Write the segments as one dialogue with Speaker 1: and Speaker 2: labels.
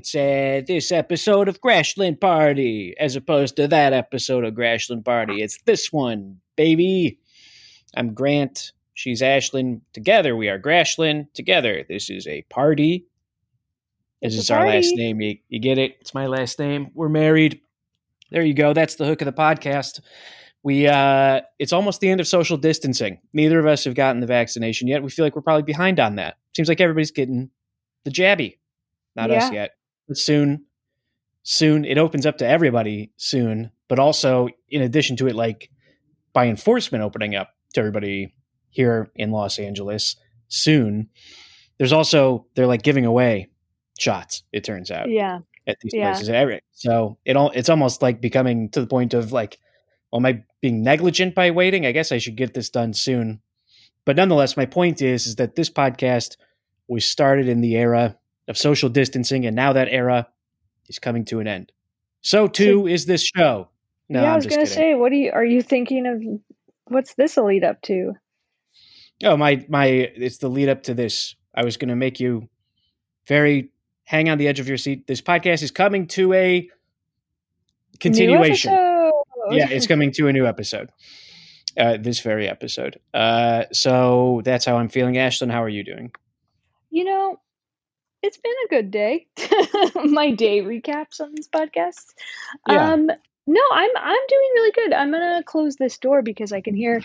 Speaker 1: It's uh, this episode of Grashland Party, as opposed to that episode of Grashland Party. It's this one, baby. I'm Grant. She's Ashlyn. Together we are Grashland. Together, this is a party. This is our last name. You, you get it? It's my last name. We're married. There you go. That's the hook of the podcast. We uh it's almost the end of social distancing. Neither of us have gotten the vaccination yet. We feel like we're probably behind on that. Seems like everybody's getting the jabby. Not us yet. Soon soon it opens up to everybody soon, but also in addition to it like by enforcement opening up to everybody here in Los Angeles soon. There's also they're like giving away shots, it turns out
Speaker 2: Yeah.
Speaker 1: at these
Speaker 2: Yeah.
Speaker 1: places. So it all it's almost like becoming to the point of like, well, am I being negligent by waiting? I guess I should get this done soon. But nonetheless, my point is is that this podcast was started in the era of social distancing, and now that era is coming to an end. So too is this show. No,
Speaker 2: yeah, I was gonna
Speaker 1: kidding.
Speaker 2: say, what do you are you thinking of? What's this a lead up to?
Speaker 1: Oh my my! It's the lead up to this. I was going to make you very hang on the edge of your seat. This podcast is coming to a continuation. Yeah, it's coming to a new episode. Uh, this very episode. Uh, so that's how I'm feeling. Ashlyn, how are you doing?
Speaker 2: you know, it's been a good day. My day recaps on these podcasts.
Speaker 1: Yeah.
Speaker 2: Um, no, I'm I'm doing really good. I'm gonna close this door because I can hear,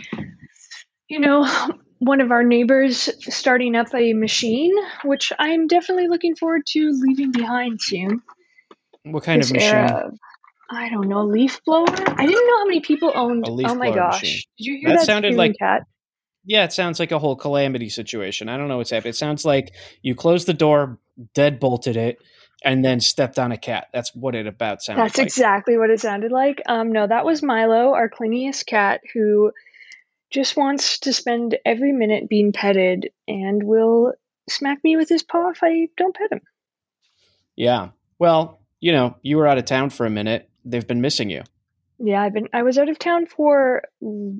Speaker 2: you know, one of our neighbors starting up a machine, which I'm definitely looking forward to leaving behind soon.
Speaker 1: What kind
Speaker 2: this
Speaker 1: of machine?
Speaker 2: of- I don't know, leaf blower. I didn't know how many people owned. Oh my gosh!
Speaker 1: machine.
Speaker 2: Did you hear
Speaker 1: That
Speaker 2: that?
Speaker 1: sounded like-
Speaker 2: cat.
Speaker 1: Yeah, it sounds like a whole calamity situation. I don't know what's happening. It sounds like you close the door, deadbolted it, and then stepped on a cat. That's what it about sounded
Speaker 2: That's
Speaker 1: like.
Speaker 2: exactly what it sounded like. Um, no, that was Milo, our clingiest cat, who just wants to spend every minute being petted and will smack me with his paw if I don't pet him.
Speaker 1: yeah. Well, you know, you were out of town for a minute. They've been missing you.
Speaker 2: Yeah, I've been I was out of town for mm,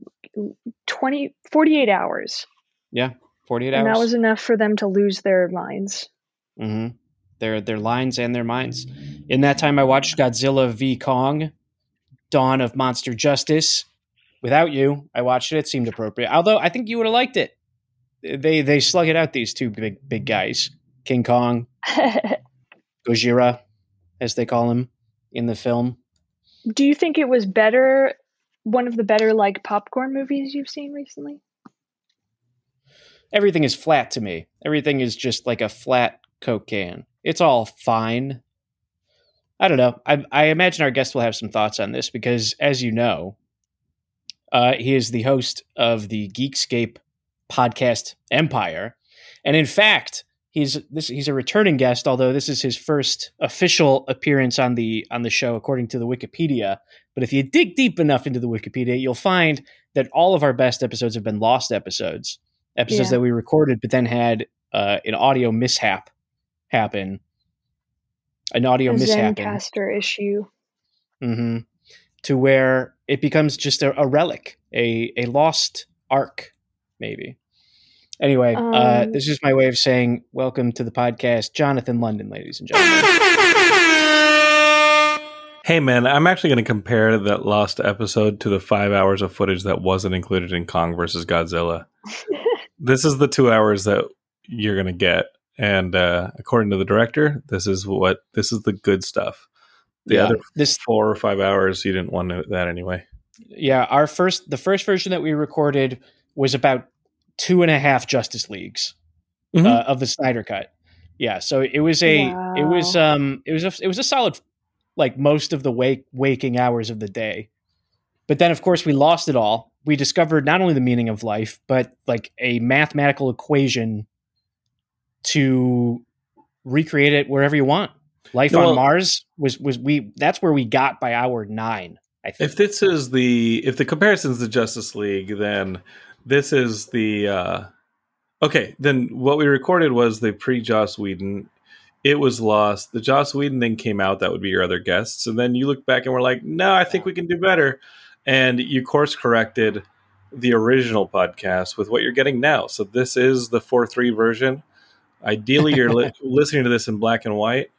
Speaker 2: 20 48 hours.
Speaker 1: Yeah, 48
Speaker 2: And
Speaker 1: hours.
Speaker 2: that was enough for them to lose their minds.
Speaker 1: Hmm Their their lines and their minds. In that time, I watched Godzilla v Kong, Dawn of Monster Justice. Without you, I watched it. It seemed appropriate. Although I think you would have liked it. They they slug it out. These two big big guys, King Kong, Gojira, as they call him in the film.
Speaker 2: Do you think it was better one of the better like popcorn movies you've seen recently?
Speaker 1: Everything is flat to me. Everything is just like a flat Coke can. It's all fine. I don't know. I, I imagine our guest will have some thoughts on this because, as you know, uh, he is the host of the Geekscape podcast Empire, and in fact, he's this he's a returning guest. Although this is his first official appearance on the on the show, according to the Wikipedia. But if you dig deep enough into the Wikipedia, you'll find that all of our best episodes have been lost episodes, episodes
Speaker 2: Yeah.
Speaker 1: that we recorded but then had uh, an audio mishap happen. An audio
Speaker 2: A
Speaker 1: mishap.
Speaker 2: Zencastr issue.
Speaker 1: hmm To where it becomes just a, a relic, a a lost arc, maybe. Anyway, uh,
Speaker 2: Um,
Speaker 1: this is my way of saying welcome to the podcast, Jonathan London, ladies and gentlemen.
Speaker 3: Hey man, I'm actually going to compare that lost episode to the five hours of footage that wasn't included in Kong versus Godzilla. this is the two hours that you're going to get, and uh, according to the director, this is what this is the good stuff. The
Speaker 1: Yeah,
Speaker 3: other
Speaker 1: this
Speaker 3: four or five hours, you didn't want that anyway.
Speaker 1: yeah, our first the first version that we recorded was about two and a half Justice Leagues
Speaker 3: Mhm.
Speaker 1: uh, of the Snyder cut. Yeah, so it was a it was um it was a it was a solid like most of the wake waking hours of the day. But then of course we lost it all. We discovered not only the meaning of life, but like a mathematical equation to recreate it wherever you want. Life on Mars was was we that's where we got by hour 9, I think.
Speaker 3: If this is the if the comparison's the Justice League, then this is the uh okay. Then what we recorded was the pre Joss Whedon. It was lost. The Joss Whedon thing came out. That would be your other guests, and then you look back and we're like, no, I think we can do better. And you course corrected the original podcast with what you're getting now. So this is the four three version. Ideally, you're li- listening to this in black and white,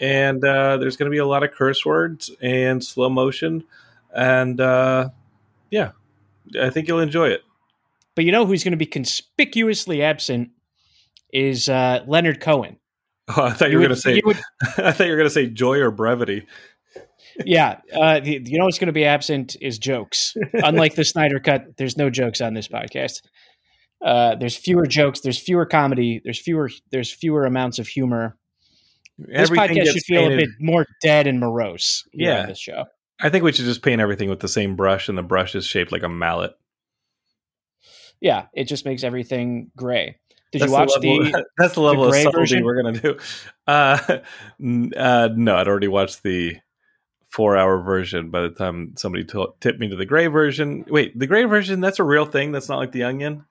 Speaker 3: and uh, there's going to be a lot of curse words and slow motion, and uh, yeah, I think you'll enjoy it.
Speaker 1: But you know who's going to be conspicuously absent is uh, Leonard Cohen.
Speaker 3: Oh, I thought you,
Speaker 1: You
Speaker 3: were going to say.
Speaker 1: you would-
Speaker 3: I thought you were going to say joy or brevity.
Speaker 1: yeah, uh, you know what's going to be absent is jokes. Unlike the Snyder Cut, there's no jokes on this podcast. Uh, there's fewer jokes. There's fewer comedy. There's fewer. There's fewer amounts of humor. This podcast should feel a bit more dead and morose.
Speaker 3: Yeah.
Speaker 1: this show.
Speaker 3: I think we should just paint everything with the same brush, and the brush is shaped like a mallet.
Speaker 1: Yeah, it just makes everything gray. Did
Speaker 3: That's
Speaker 1: you watch
Speaker 3: the, level,
Speaker 1: the?
Speaker 3: that's the level of
Speaker 1: gray
Speaker 3: subtlety
Speaker 1: version?
Speaker 3: we're gonna do. Uh, uh, no, I'd already watched the four-hour version. By the time somebody t- tipped me to the gray version, wait, the gray version that's a real thing. That's not like the Onion.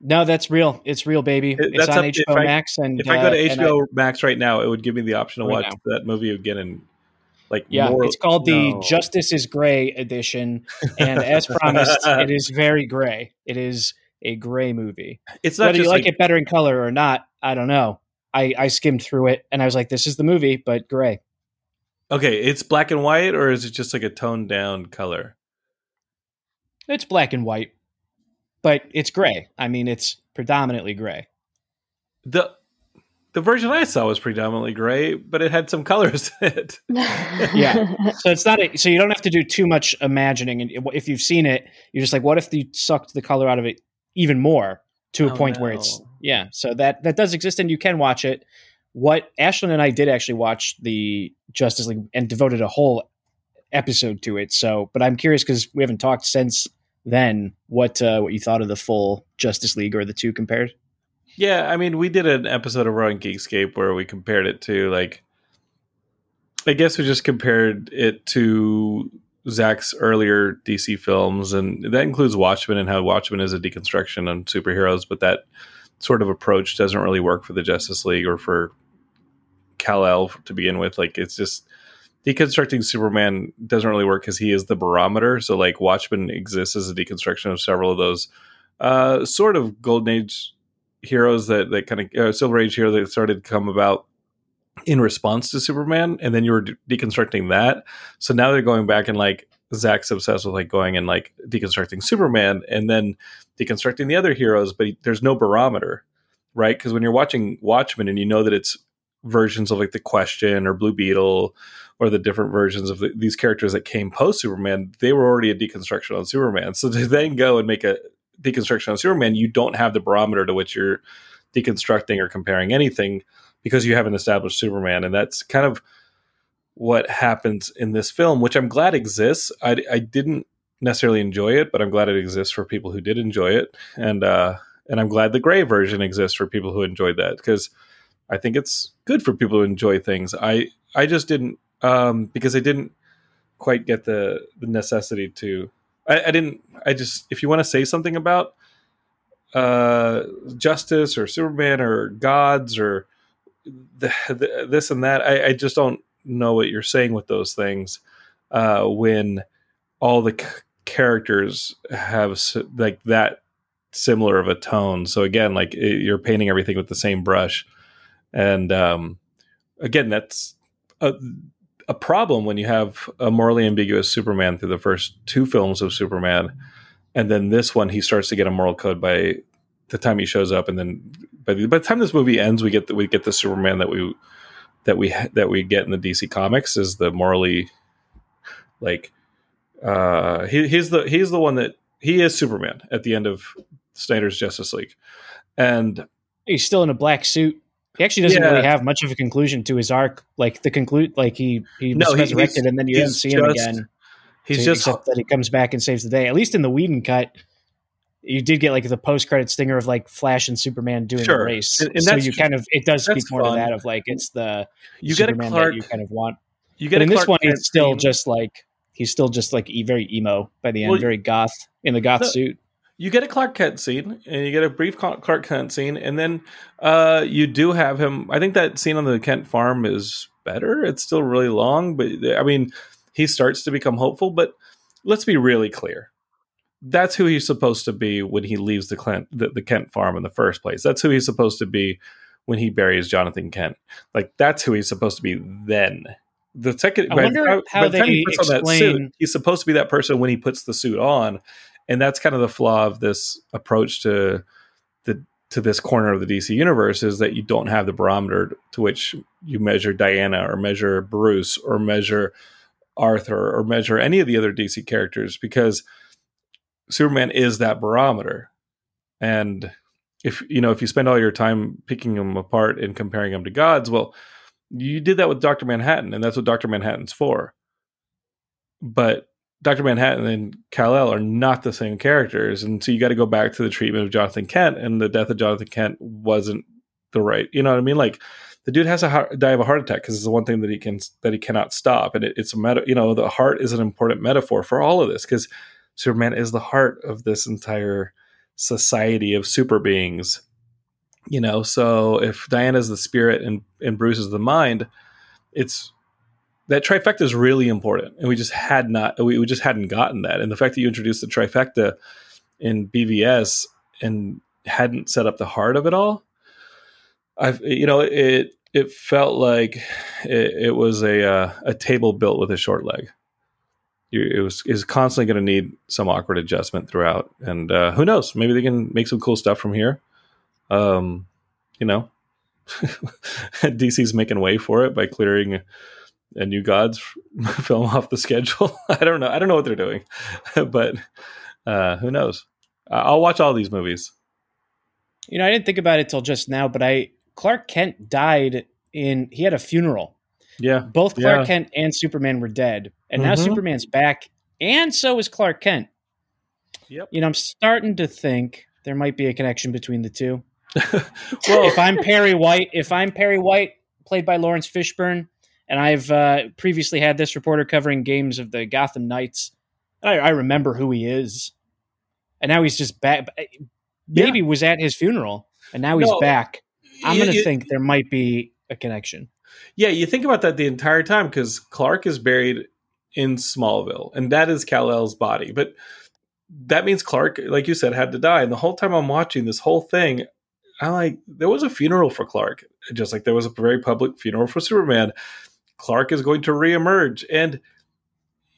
Speaker 1: No, that's real. It's real, baby.
Speaker 3: It-
Speaker 1: it's on
Speaker 3: up-
Speaker 1: HBO
Speaker 3: I-
Speaker 1: Max, and
Speaker 3: If I go to
Speaker 1: uh, and I-
Speaker 3: HBO Max right now, it would give me the option to
Speaker 1: Right
Speaker 3: watch that movie again and like
Speaker 1: yeah,
Speaker 3: more.
Speaker 1: it's called the
Speaker 3: no.
Speaker 1: Justice is Gray edition, and as promised, it is very gray. It is a gray movie.
Speaker 3: It's not
Speaker 1: Whether you like,
Speaker 3: like,
Speaker 1: it better in color or not, I don't know. I, I skimmed through it and I was like, this is the movie, but gray.
Speaker 3: okay. It's black and white, or is it just like a toned down color?
Speaker 1: It's black and white, but it's gray. I mean, it's predominantly gray.
Speaker 3: the The version I saw was predominantly gray, but it had some colors in it.
Speaker 1: Yeah. So it's not a, so you don't have to do too much imagining. And if you've seen it, you're just like, what if you sucked the color out of it even more to a
Speaker 3: Oh,
Speaker 1: point where it's yeah. So that that does exist, and you can watch it. What Ashlyn and I did actually watch the Justice League and devoted a whole episode to it. So, but I'm curious because we haven't talked since then. What uh, what you thought of the full Justice League or the two compared?
Speaker 3: Yeah, I mean, we did an episode of Raw Geekscape where we compared it to like, I guess we just compared it to Zack's earlier DC films, and that includes Watchmen and how Watchmen is a deconstruction on superheroes, but that sort of approach doesn't really work for the Justice League or for Kal El to begin with. Like, it's just deconstructing Superman doesn't really work because he is the barometer. So, like, Watchmen exists as a deconstruction of several of those uh, sort of golden age heroes that that kind of uh, silver age hero that started to come about in response to superman and then you were de- deconstructing that so now they're going back and like zack's obsessed with like going and like deconstructing superman and then deconstructing the other heroes but he- there's no barometer right because when you're watching watchmen and you know that it's versions of like the question or blue beetle or the different versions of the, these characters that came post superman they were already a deconstruction on superman. So to then go and make a deconstruction on Superman, you don't have the barometer to which you're deconstructing or comparing anything because you haven't established Superman, and that's kind of what happens in this film, which I'm glad exists. I, I didn't necessarily enjoy it, but I'm glad it exists for people who did enjoy it, and uh, and I'm glad the gray version exists for people who enjoyed that because I think it's good for people to enjoy things. I I just didn't um, because I didn't quite get the the necessity to I, I didn't. I just if you want to say something about uh, justice or Superman or gods or the, the, this and that, I, I just don't know what you're saying with those things uh, when all the c- characters have like that similar of a tone. So again, like it, you're painting everything with the same brush, and um, again, that's a, a problem when you have a morally ambiguous Superman through the first two films of Superman, and then this one he starts to get a moral code by the time he shows up, and then by the, by the time this movie ends, we get the, we get the Superman that we that we that we get in the DC comics is the morally like uh he, he's the he's the one that he is Superman at the end of Snyder's Justice League, and
Speaker 1: He's still in a black suit. He actually doesn't
Speaker 3: Yeah.
Speaker 1: really have much of a conclusion to his arc. Like the conclude, like he he was
Speaker 3: No, he-
Speaker 1: resurrected, and then you don't see him
Speaker 3: just-
Speaker 1: again.
Speaker 3: he's
Speaker 1: to-
Speaker 3: just
Speaker 1: except that he comes back and saves the day. At least in the Whedon cut, you did get like the post credit stinger of like Flash and Superman doing
Speaker 3: Sure.
Speaker 1: a race.
Speaker 3: And- and
Speaker 1: so you kind of it does speak more
Speaker 3: fun.
Speaker 1: to that of like it's the
Speaker 3: you get a
Speaker 1: Superman
Speaker 3: Clark
Speaker 1: that you kind of want.
Speaker 3: you
Speaker 1: But
Speaker 3: get
Speaker 1: in this one, it's still just like he's still just like very emo by the end,
Speaker 3: Well,
Speaker 1: very goth in the goth
Speaker 3: No,
Speaker 1: suit.
Speaker 3: You get a Clark Kent scene, and you get a brief Clark Kent scene, and then uh, you do have him. I think that scene on the Kent farm is better. It's still really long, but I mean, he starts to become hopeful. But let's be really clear: that's who he's supposed to be when he leaves the Kent the, the Kent farm in the first place. That's who he's supposed to be when he buries Jonathan Kent. Like that's who he's supposed to be then. The second,
Speaker 1: I wonder
Speaker 3: by,
Speaker 1: how
Speaker 3: by
Speaker 1: they
Speaker 3: he puts on that
Speaker 1: explain-
Speaker 3: suit, he's supposed to be that person when he puts the suit on, and that's kind of the flaw of this approach to the to this corner of the DC universe is that you don't have the barometer to which you measure Diana or measure Bruce or measure Arthur or measure any of the other DC characters because Superman is that barometer. And if you know if you spend all your time picking them apart and comparing them to gods, well, you did that with Doctor Manhattan, and that's what Doctor Manhattan's for. But Doctor Manhattan and Kal El are not the same characters, and so you got to go back to the treatment of Jonathan Kent, and the death of Jonathan Kent wasn't the right. You know what I mean? Like the dude has to heart, die of a heart attack because it's the one thing that he can that he cannot stop, and it, it's a meta. You know, the heart is an important metaphor for all of this because Superman is the heart of this entire society of super beings. You know, so if Diana's the spirit and, and Bruce is the mind, it's that trifecta is really important. And we just had not we, we just hadn't gotten that. And the fact that you introduced the trifecta in BVS and hadn't set up the heart of it all, I've you know, it it felt like it, it was a uh, a table built with a short leg it was is constantly going to need some awkward adjustment throughout. And uh, who knows? Maybe they can make some cool stuff from here. Um, you know, DC's making way for it by clearing a, a New Gods film off the schedule. I don't know. I don't know what they're doing, but uh, who knows? I'll watch all these movies.
Speaker 1: You know, I didn't think about it till just now, but I Clark Kent died in he had a funeral.
Speaker 3: Yeah,
Speaker 1: Both Clark
Speaker 3: Yeah.
Speaker 1: Kent and Superman were dead, and now
Speaker 3: Mhm.
Speaker 1: Superman's back, and so is Clark Kent.
Speaker 3: Yep.
Speaker 1: You know, I'm starting to think there might be a connection between the two.
Speaker 3: well,
Speaker 1: if I'm Perry White, if I'm Perry White, played by Laurence Fishburne, and I've uh, previously had this reporter covering games of the Gotham Knights, I, I remember who he is, and now he's just back. Maybe was at his funeral, and now he's
Speaker 3: No,
Speaker 1: back. I'm going to think there might be a connection.
Speaker 3: Yeah, you think about that the entire time because Clark is buried in Smallville, and that is Kal El's body. But that means Clark, like you said, had to die. And the whole time I'm watching this whole thing, I'm like, there was a funeral for Clark, just like there was a very public funeral for Superman. Clark is going to reemerge, and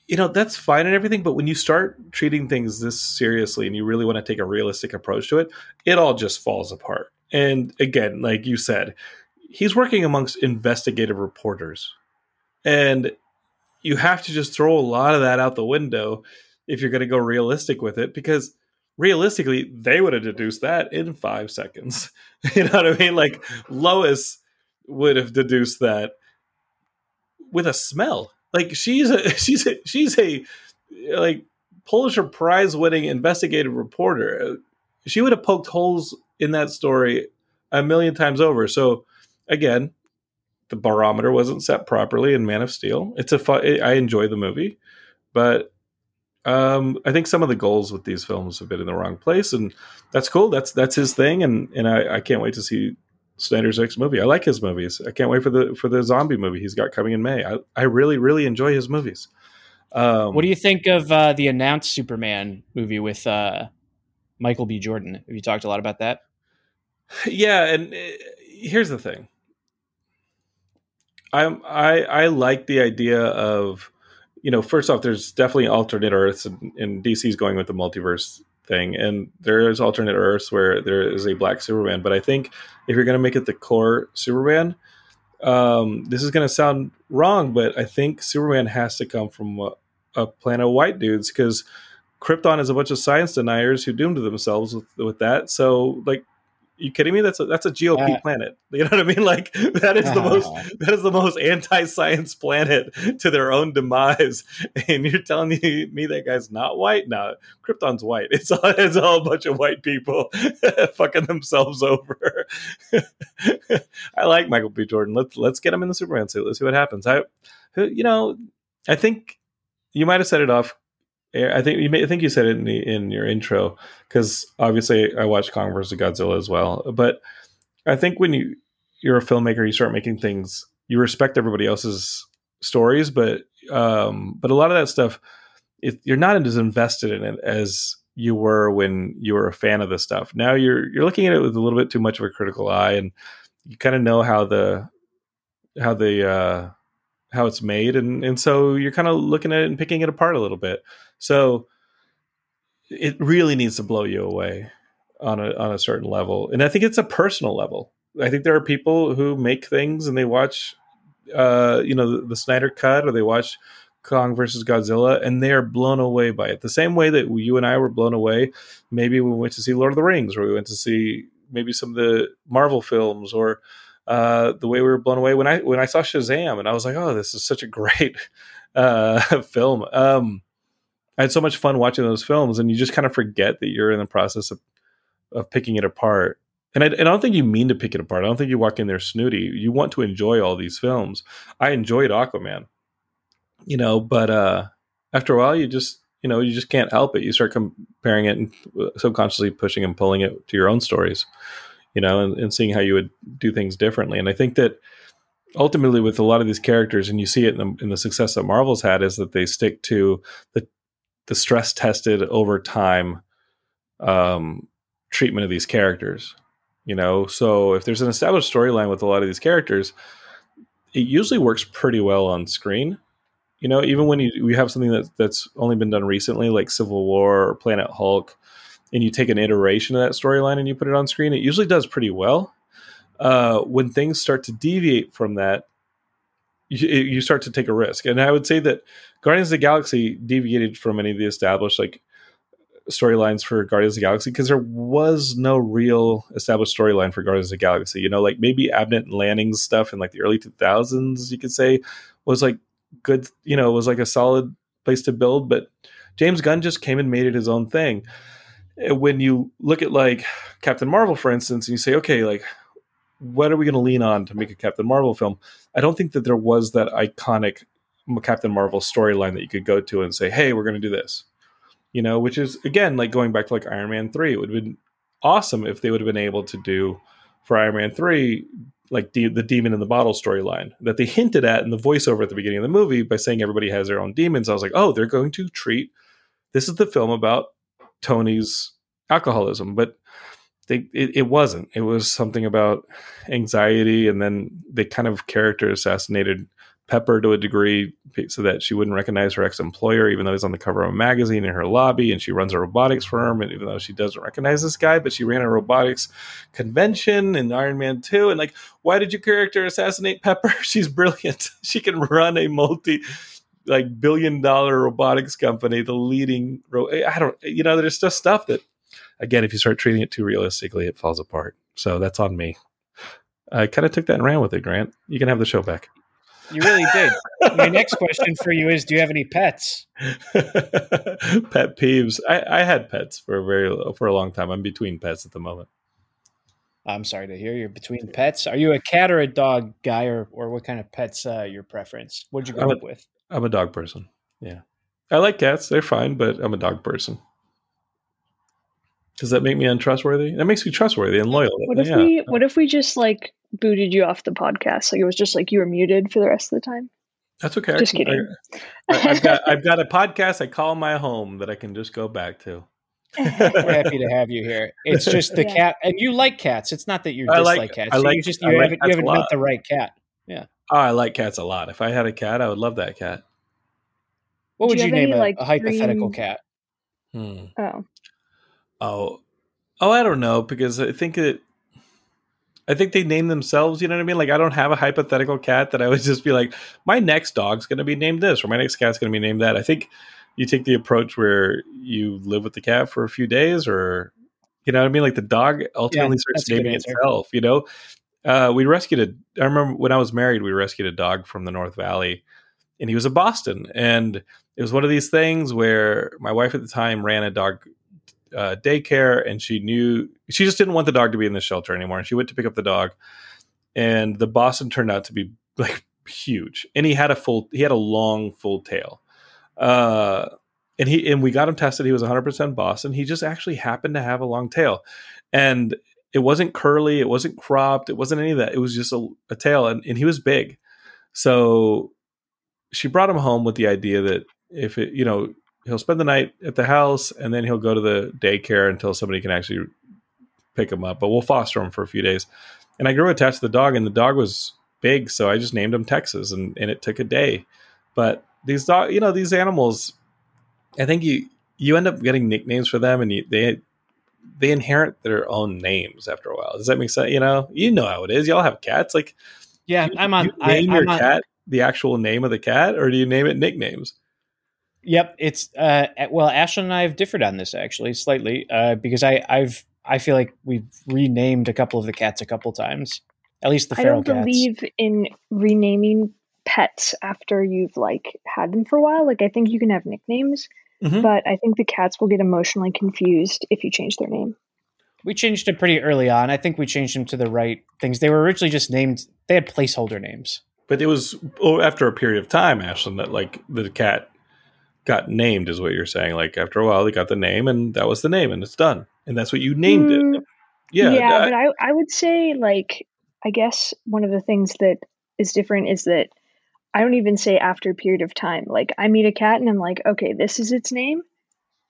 Speaker 3: you know that's fine and everything. But when you start treating things this seriously, and you really want to take a realistic approach to it, it all just falls apart. And again, like you said, he's working amongst investigative reporters and you have to just throw a lot of that out the window if you're going to go realistic with it because realistically they would have deduced that in five seconds you know what i mean like lois would have deduced that with a smell like she's a she's a she's a like pulitzer prize winning investigative reporter she would have poked holes in that story a million times over so again, the barometer wasn't set properly in Man of Steel. It's a fun, I enjoy the movie, but um, I think some of the goals with these films have been in the wrong place, and that's cool. That's that's his thing, and and I, I can't wait to see Snyder's next movie. I like his movies. I can't wait for the for the zombie movie he's got coming in May. I, I really really enjoy his movies. Um,
Speaker 1: What do you think of uh, the announced Superman movie with uh, Michael B. Jordan? Have you talked a lot about that?
Speaker 3: yeah and uh, here's the thing i'm i i like the idea of you know first off there's definitely alternate earths and, and dc's going with the multiverse thing. And there is alternate earths where there is a black superman but i think if you're going to make it the core superman um this is going to sound wrong but i think superman has to come from a, a planet of white dudes because krypton is a bunch of science deniers who doomed themselves with, with that. So like you kidding me? That's a that's a GOP
Speaker 1: Uh,
Speaker 3: planet. You know what I mean? Like that is the most that is the most anti-science planet to their own demise. And you're telling me, me that guy's not white? No, Krypton's white. It's all it's all a bunch of white people fucking themselves over. I like Michael B. Jordan. Let's let's get him in the Superman suit. Let's see what happens. I, you know, I think you might have set it off. I think you may, I think you said it in, the, in your intro because obviously I watched Kong vs Godzilla as well. But I think when you you're a filmmaker, you start making things. You respect everybody else's stories, but um, but a lot of that stuff, it, you're not as invested in it as you were when you were a fan of the stuff. Now you're you're looking at it with a little bit too much of a critical eye, and you kind of know how the how the uh, how it's made, and and so you're kind of looking at it and picking it apart a little bit. So it really needs to blow you away on a on a certain level, and I think it's a personal level. I think there are people who make things and they watch, uh, you know, the, the Snyder Cut or they watch Kong versus Godzilla, and they are blown away by it. The same way that you and I were blown away, maybe we went to see Lord of the Rings, or we went to see maybe some of the Marvel films, or uh, the way we were blown away when I when I saw Shazam, and I was like, oh, this is such a great uh, film. Um, I had so much fun watching those films, and you just kind of forget that you're in the process of of picking it apart. And I, and I don't think you mean to pick it apart. I don't think you walk in there snooty. You want to enjoy all these films. I enjoyed Aquaman, you know, but uh, after a while, you just you know you just can't help it. You start comparing it and uh, subconsciously pushing and pulling it to your own stories, you know, and, and seeing how you would do things differently. And I think that ultimately with a lot of these characters, and you see it in the, in the success that Marvel's had, is that they stick to the the stress tested over time um, treatment of these characters. You know, so if there's an established storyline with a lot of these characters, it usually works pretty well on screen. You know, even when you we have something that that's only been done recently, like Civil War or Planet Hulk, and you take an iteration of that storyline and you put it on screen, it usually does pretty well. Uh, when things start to deviate from that, you, you start to take a risk. And I would say that Guardians of the Galaxy deviated from any of the established like storylines for Guardians of the Galaxy because there was no real established storyline for Guardians of the Galaxy. You know, like maybe Abnett and Lanning's stuff in like the early 2000s, you could say, was like good, you know, was like a solid place to build. But James Gunn just came and made it his own thing. When you look at like Captain Marvel, for instance, and you say, okay, like, what are we going to lean on to make a Captain Marvel film? I don't think that there was that iconic Captain Marvel storyline that you could go to and say, hey, we're going to do this you know, which is again like going back to like Iron Man three. It would have been awesome if they would have been able to do for Iron Man three like the, the demon in the bottle storyline that they hinted at in the voiceover at the beginning of the movie by saying everybody has their own demons. I was like, oh, they're going to treat this is the film about Tony's alcoholism, but they it, it wasn't. It was something about anxiety, and then they kind of character assassinated Pepper to a degree so that she wouldn't recognize her ex employer, even though he's on the cover of a magazine in her lobby and she runs a robotics firm. And even though she doesn't recognize this guy, but she ran a robotics convention in Iron Man 2. And like, why did your character assassinate Pepper? She's brilliant. She can run a multi like billion dollar robotics company, the leading. I don't, you know, there's just stuff that, again, if you start treating it too realistically, it falls apart. So that's on me. I kind of took that and ran with it, Grant. You can have the show back.
Speaker 1: You really did. My next question for you is: Do you have any pets?
Speaker 3: Pet peeves. I, I had pets for a very for a long time. I'm between pets at the moment.
Speaker 1: I'm sorry to hear you're between pets. Are you a cat or a dog guy, or or what kind of pets uh, your preference? What'd you
Speaker 3: I'm
Speaker 1: up with?
Speaker 3: I'm a dog person. Yeah, I like cats. They're fine, but I'm a dog person. Does that make me untrustworthy? That makes me trustworthy and loyal.
Speaker 2: What if
Speaker 3: yeah.
Speaker 2: we what if we just like booted you off the podcast? Like it was just like you were muted for the rest of the time.
Speaker 3: That's okay.
Speaker 2: Just
Speaker 3: I can,
Speaker 2: kidding.
Speaker 3: I, have got I've got a podcast I call my home that I can just go back to.
Speaker 1: We're happy to have you here. It's just the
Speaker 2: Yeah.
Speaker 1: cat, and you like cats. It's not that you
Speaker 3: I
Speaker 1: dislike
Speaker 3: like-
Speaker 1: cats.
Speaker 3: I
Speaker 1: You
Speaker 3: like-
Speaker 1: just
Speaker 3: I
Speaker 1: you
Speaker 3: like
Speaker 1: haven't
Speaker 3: cats
Speaker 1: you haven't met the right cat. Yeah.
Speaker 3: Oh, I like cats a lot. If I had a cat, I would love that cat.
Speaker 1: What
Speaker 2: Do
Speaker 1: would
Speaker 2: you
Speaker 1: you, name
Speaker 2: any,
Speaker 1: a,
Speaker 2: like,
Speaker 1: a hypothetical
Speaker 2: dream-
Speaker 1: cat?
Speaker 3: Hmm.
Speaker 2: Oh,
Speaker 3: Oh, oh, I don't know because I think it. I think they name themselves. You know what I mean? Like I don't have a hypothetical cat that I would just be like, my next dog's going to be named this, or my next cat's going to be named that. I think you take the approach where you live with the cat for a few days, or you know what I mean. Like the dog ultimately starts
Speaker 1: a good
Speaker 3: naming itself. You know, uh, we rescued a. I remember when I was married, we rescued a dog from the North Valley, and he was a Boston, and it was one of these things where my wife at the time ran a dog uh, daycare and she knew she just didn't want the dog to be in the shelter anymore and she went to pick up the dog and the boston turned out to be like huge and he had a full he had a long full tail. Uh and he and we got him tested he was 100% boston he just actually happened to have a long tail. And it wasn't curly it wasn't cropped it wasn't any of that it was just a, a tail and, and he was big. So she brought him home with the idea that if it you know he'll spend the night at the house and then he'll go to the daycare until somebody can actually pick him up. But we'll foster him for a few days. and I grew attached to the dog, and the dog was big, so I just named him Texas, and and it took a day. But these dog, you know, these animals, I think you you end up getting nicknames for them, and you, they they inherit their own names after a while. Does that make sense? You know, you know how it is. Y'all have cats, like
Speaker 1: Yeah,
Speaker 3: you,
Speaker 1: I'm on.
Speaker 3: you name
Speaker 1: I,
Speaker 3: your
Speaker 1: on-
Speaker 3: cat the actual name of the cat, or do you name it nicknames?
Speaker 1: Yep, it's uh well, Ashlyn and I have differed on this actually slightly uh because I I've I feel like we've renamed a couple of the cats a couple times. At least the
Speaker 2: I don't
Speaker 1: cats.
Speaker 2: believe in renaming pets after you've like had them for a while. Like I think you can have nicknames,
Speaker 3: Mhm.
Speaker 2: but I think the cats will get emotionally confused if you change their name.
Speaker 1: we changed it pretty early on. I think we changed them to the right things. They were originally just named. They had placeholder names.
Speaker 3: But it was oh, after a period of time, Ashlyn, that like the cat got named, is what you're saying. Like after a while, they got the name, and that was the name, and it's done, and that's what you named it.
Speaker 2: Mm,
Speaker 3: Yeah,
Speaker 2: yeah,
Speaker 3: I-
Speaker 2: but I I would say like I guess one of the things that is different is that I don't even say after a period of time. Like I meet a cat and I'm like, okay, this is its name,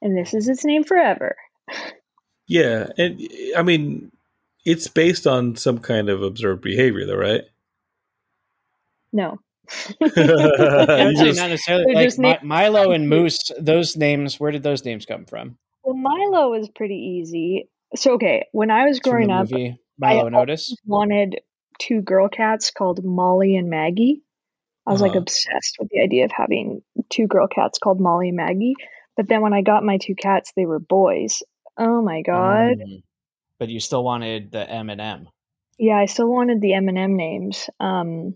Speaker 2: and this is its name forever.
Speaker 3: yeah, and I mean, it's based on some kind of observed behavior, though, right?
Speaker 2: No.
Speaker 3: You
Speaker 1: Actually,
Speaker 3: just-
Speaker 1: not necessarily. Like
Speaker 2: just named-
Speaker 1: Milo and Moose. Those names. Where did those names come from?
Speaker 2: Well, Milo is pretty easy. So okay, when I was growing up,
Speaker 1: movie Milo
Speaker 2: I
Speaker 1: and Otis.
Speaker 2: wanted two girl cats called Molly and Maggie. I was like
Speaker 3: Uh-huh.
Speaker 2: obsessed with the idea of having two girl cats called Molly and Maggie. But then when I got my two cats, they were boys. Oh my god.
Speaker 1: Um, but you still wanted the M and M.
Speaker 2: Yeah, I still wanted the M and M names. Um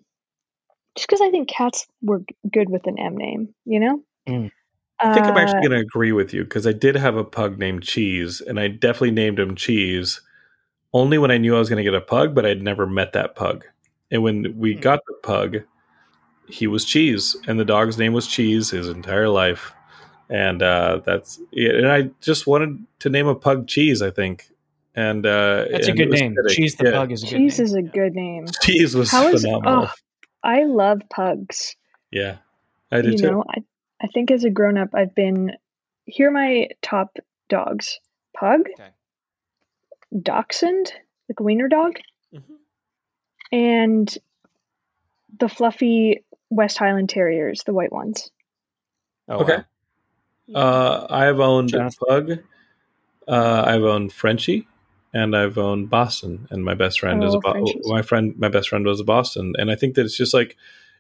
Speaker 2: just because I think cats were good with an M name, you know?
Speaker 1: Mm.
Speaker 3: I think I'm
Speaker 2: Uh,
Speaker 3: actually going to agree with you because I did have a pug named Cheese, and I definitely named him Cheese only when I knew I was going to get a pug, but I'd never met that pug. And when we
Speaker 1: Hmm.
Speaker 3: got the pug, he was Cheese, and the dog's name was Cheese his entire life. And uh, that's yeah, and I just wanted to name a pug Cheese, I think. And uh,
Speaker 1: That's a good name.
Speaker 3: fitting.
Speaker 1: Cheese the
Speaker 3: Yeah.
Speaker 1: Pug is a good
Speaker 2: Cheese
Speaker 1: name.
Speaker 2: is a good name.
Speaker 3: Cheese was
Speaker 2: How is
Speaker 3: phenomenal.
Speaker 2: oh, I love pugs.
Speaker 3: Yeah, I did
Speaker 2: you
Speaker 3: too.
Speaker 2: know, I I think as a grown up, I've been here. Are my top dogs: pug,
Speaker 1: Okay.
Speaker 2: dachshund, like a wiener dog,
Speaker 3: Mhm.
Speaker 2: and the fluffy West Highland Terriers, the white ones.
Speaker 1: Oh,
Speaker 3: Okay.
Speaker 1: wow.
Speaker 3: Uh, I've owned
Speaker 1: Jonathan?
Speaker 3: Pug. Uh, I've owned Frenchie, and I've owned Boston. And my best friend is a
Speaker 2: Oh,
Speaker 3: Bo- my friend. My best friend was a Boston, and I think that it's just like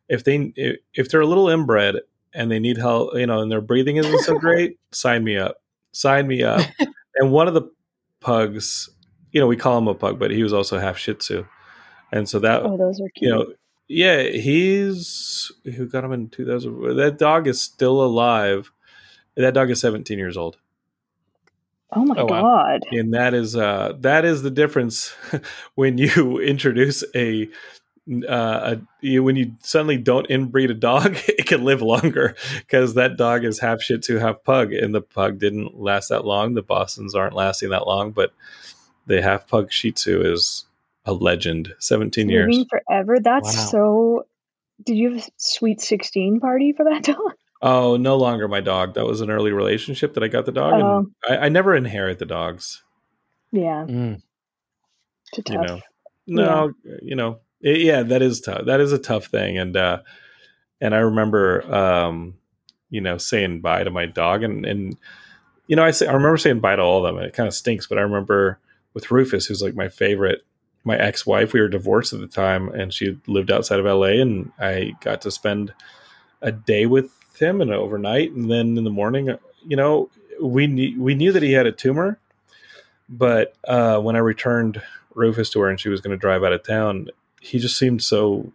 Speaker 3: if they if, they're a little inbred and they need help, you know, and their breathing isn't so great, sign me up. Sign me up. and one of the pugs, you know, we call him a pug, but he was also half Shih Tzu, and so that
Speaker 2: Oh, those are
Speaker 3: you
Speaker 2: cute.
Speaker 3: know, yeah, he's who got him in 2000. That dog is still alive. That dog is 17 years old,
Speaker 2: oh my
Speaker 1: Oh, wow.
Speaker 2: god!
Speaker 3: and that is uh that is the difference when you introduce a. Uh, a, you, when you suddenly don't inbreed a dog, it can live longer because that dog is half Shih Tzu, half Pug, and the Pug didn't last that long. The Boston's aren't lasting that long, but the half Pug Shih Tzu is a legend. Seventeen years.
Speaker 2: Forever. That's
Speaker 1: Wow.
Speaker 2: so. Did you have a sweet sixteen party for that dog?
Speaker 3: Oh, no longer my dog. That was an early relationship that I got the dog,
Speaker 2: Oh.
Speaker 3: and I, I never inherit the dogs.
Speaker 2: Yeah,
Speaker 1: Mm.
Speaker 3: You
Speaker 2: tough.
Speaker 3: know, no, you know, it- yeah, that is tough. That is a tough thing, and uh, and I remember, um, you know, saying bye to my dog, and and you know, I say I remember saying bye to all of them. and It kind of stinks, but I remember with Rufus, who's like my favorite. My ex-wife, we were divorced at the time, and she lived outside of LA, and I got to spend a day with him and overnight, and then in the morning, you know, we knew we knew that he had a tumor, but uh, when I returned Rufus to her and she was going to drive out of town, he just seemed so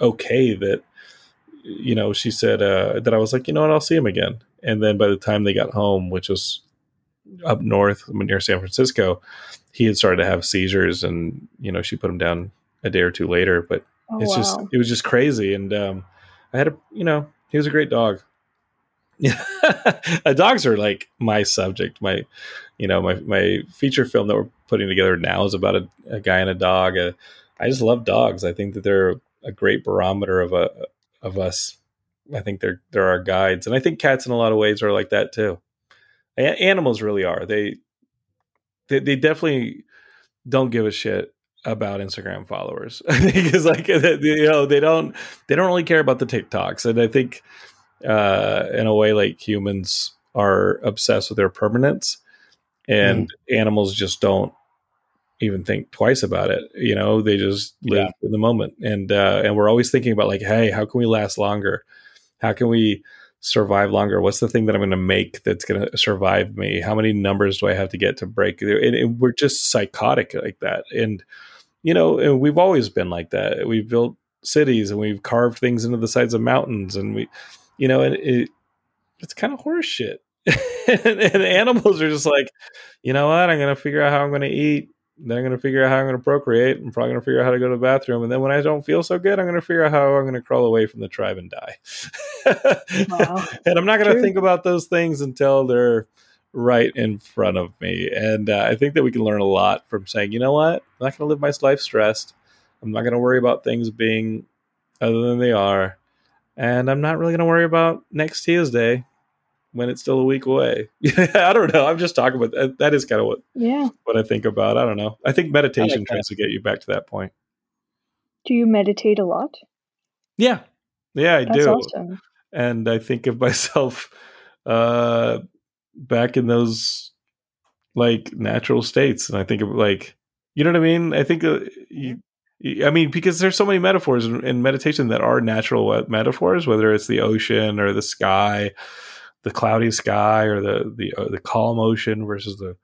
Speaker 3: okay that you know she said uh, that I was like, you know what, I'll see him again. And then by the time they got home, which was up north near San Francisco, he had started to have seizures, and you know she put him down a day or two later. But
Speaker 2: Oh
Speaker 3: it's
Speaker 2: wow!
Speaker 3: just it was just crazy and um i had a you know he was a great dog. Yeah dogs are like my subject. My you know my my feature film that we're putting together now is about a, a guy and a dog. Uh, i just love dogs. I think that they're a great barometer of a of us. I think they're they're our guides. And i think cats in a lot of ways are like that too. A- animals really are. They they, they definitely don't give a shit about Instagram followers. I think it's like you know they don't they don't really care about the TikToks, and I think uh, in a way like humans are obsessed with their permanence, and mm. animals just don't even think twice about it. You know, they just live yeah. in the moment, and uh, and we're always thinking about like, hey, how can we last longer? How can we survive longer? What's the thing that I'm going to make that's going to survive me? How many numbers do I have to get to break? And, and we're just psychotic like that, and you know, and we've always been like that. We've built cities and we've carved things into the sides of mountains, and we, you know, and it, it's kind of horse shit. and, and animals are just like, you know what? I'm going to figure out how I'm going to eat then I'm going to figure out how I'm going to procreate. I'm probably going to figure out how to go to the bathroom. And then when I don't feel so good, I'm going to figure out how I'm going to crawl away from the tribe and die. wow. and I'm not going to think about those things until they're right in front of me. And uh, I think that we can learn a lot from saying, you know what? I'm not going to live my life stressed. I'm not going to worry about things being other than they are. And I'm not really going to worry about next Tuesday when it's still a week away. I don't know. I'm just talking about that. That is kind of what
Speaker 2: yeah
Speaker 3: what I think about. I don't know. I think meditation I like tries to get you back to that point.
Speaker 2: Do you meditate a lot?
Speaker 3: Yeah, yeah, I
Speaker 2: That's
Speaker 3: do.
Speaker 2: Awesome.
Speaker 3: And I think of myself uh, back in those like natural states, and I think of like you know what I mean. I think uh, you. I mean, because there's so many metaphors in, in meditation that are natural metaphors, whether it's the ocean or the sky, the cloudy sky or the the uh, the calm ocean versus the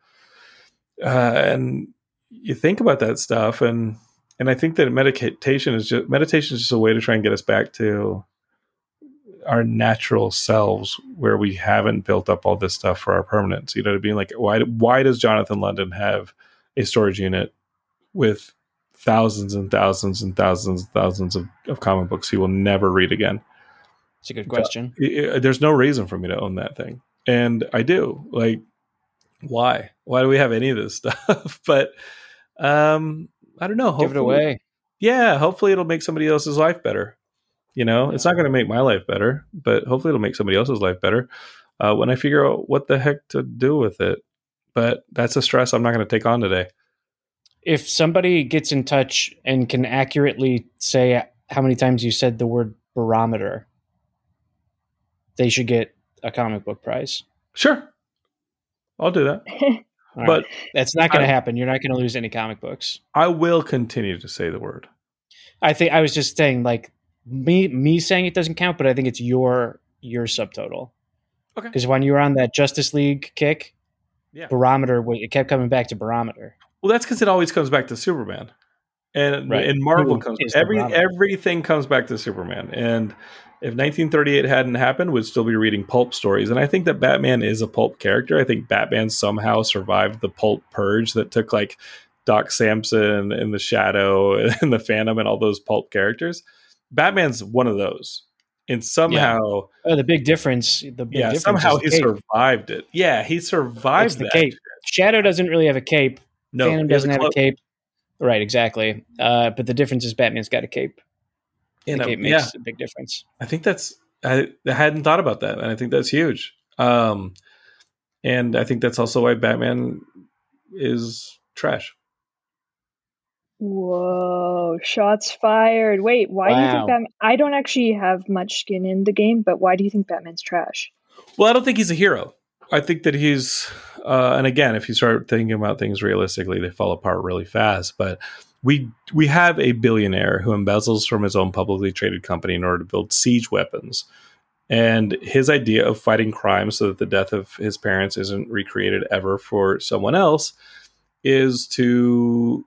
Speaker 3: uh, and you think about that stuff and and I think that meditation is just meditation is just a way to try and get us back to our natural selves where we haven't built up all this stuff for our permanence. You know, to be like, why why does Jonathan London have a storage unit with thousands and thousands and thousands and thousands of, of comic books he will never read again?
Speaker 1: It's a good question.
Speaker 3: There's no reason for me to own that thing, and I do. Like, why? Why do we have any of this stuff? but um, I don't know.
Speaker 1: Hopefully, Give it away.
Speaker 3: Yeah, hopefully it'll make somebody else's life better. You know, yeah. it's not going to make my life better, but hopefully it'll make somebody else's life better uh, when I figure out what the heck to do with it. But that's a stress I'm not going to take on today.
Speaker 1: If somebody gets in touch and can accurately say how many times you said the word barometer, they should get a comic book prize.
Speaker 3: Sure, I'll do that. but
Speaker 1: right. that's not going to happen. You're not going to lose any comic books.
Speaker 3: I will continue to say the word.
Speaker 1: I think I was just saying, like me, me saying it doesn't count, but I think it's your your subtotal. Okay. Because when you were on that Justice League kick, yeah. barometer, it kept coming back to barometer.
Speaker 3: Well, that's because it always comes back to Superman, and right. and Marvel comes every everything comes back to Superman, and if 1938 hadn't happened, we'd still be reading pulp stories. And I think that Batman is a pulp character. I think Batman somehow survived the pulp purge that took like Doc Samson and the Shadow and the Phantom and all those pulp characters. Batman's one of those. And somehow,
Speaker 1: yeah. oh, the big difference. The big
Speaker 3: yeah,
Speaker 1: difference
Speaker 3: somehow he survived it. Yeah, he survived
Speaker 1: the cape. Shadow doesn't really have a cape. No, Phantom doesn't have a cape. Right, exactly. Uh, but the difference is Batman's got a cape and it makes yeah. a big difference.
Speaker 3: I think that's I, I hadn't thought about that, and I think that's huge. Um, and I think that's also why Batman is trash.
Speaker 2: Whoa! Shots fired. Wait, why wow. do you think Batman? I don't actually have much skin in the game, but why do you think Batman's trash?
Speaker 3: Well, I don't think he's a hero. I think that he's, uh, and again, if you start thinking about things realistically, they fall apart really fast. But we we have a billionaire who embezzles from his own publicly traded company in order to build siege weapons. And his idea of fighting crime so that the death of his parents isn't recreated ever for someone else is to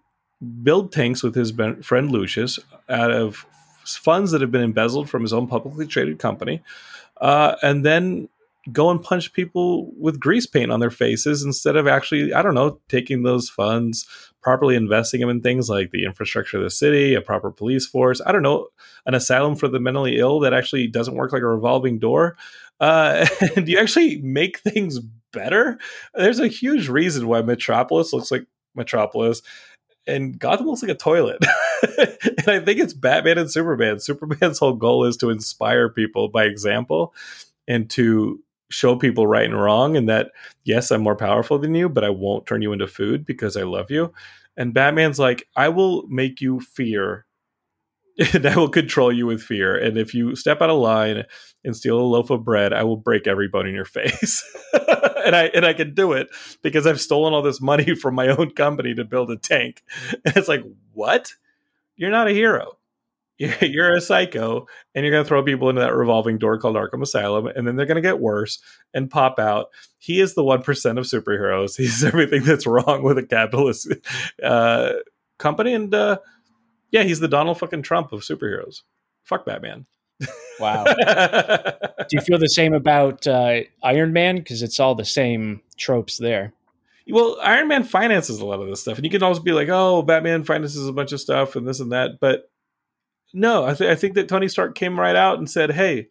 Speaker 3: build tanks with his friend Lucius out of funds that have been embezzled from his own publicly traded company, uh, and then go and punch people with grease paint on their faces instead of actually, I don't know, taking those funds, properly investing them in things like the infrastructure of the city, a proper police force, I don't know, an asylum for the mentally ill that actually doesn't work like a revolving door. Uh, and you actually make things better. There's a huge reason why Metropolis looks like Metropolis and Gotham looks like a toilet. and I think it's Batman and Superman. Superman's whole goal is to inspire people by example and to show people right and wrong and that yes i'm more powerful than you but i won't turn you into food because i love you And Batman's like, I will make you fear and I will control you with fear. And if you step out of line and steal a loaf of bread, I will break every bone in your face. and I and I can do it because I've stolen all this money from my own company to build a tank. And it's like, what? You're not a hero. You're a psycho, and you're going to throw people into that revolving door called Arkham Asylum, and then they're going to get worse and pop out. He is the one percent of superheroes. He's everything that's wrong with a capitalist uh, company, and uh, yeah, he's the Donald fucking Trump of superheroes. Fuck Batman.
Speaker 1: Wow. Do you feel the same about uh, Iron Man? Because it's all the same tropes there.
Speaker 3: Well, Iron Man finances a lot of this stuff, and you can always be like, "Oh, Batman finances a bunch of stuff and this and that," but no, I, th- I think that Tony Stark came right out and said, "Hey,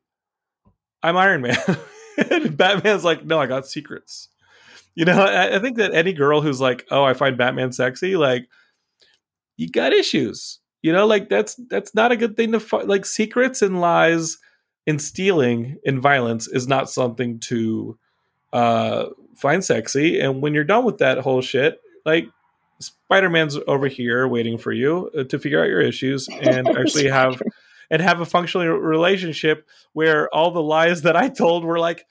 Speaker 3: I'm Iron Man." and Batman's like, "No, I got secrets." You know, I, I think that any girl who's like, "Oh, I find Batman sexy," like, you got issues you know, like that's that's not a good thing to find. Like secrets and lies and stealing and violence is not something to uh, find sexy. And when you're done with that whole shit, like Spider Man's over here waiting for you uh, to figure out your issues and actually have and have a functional relationship where all the lies that I told were like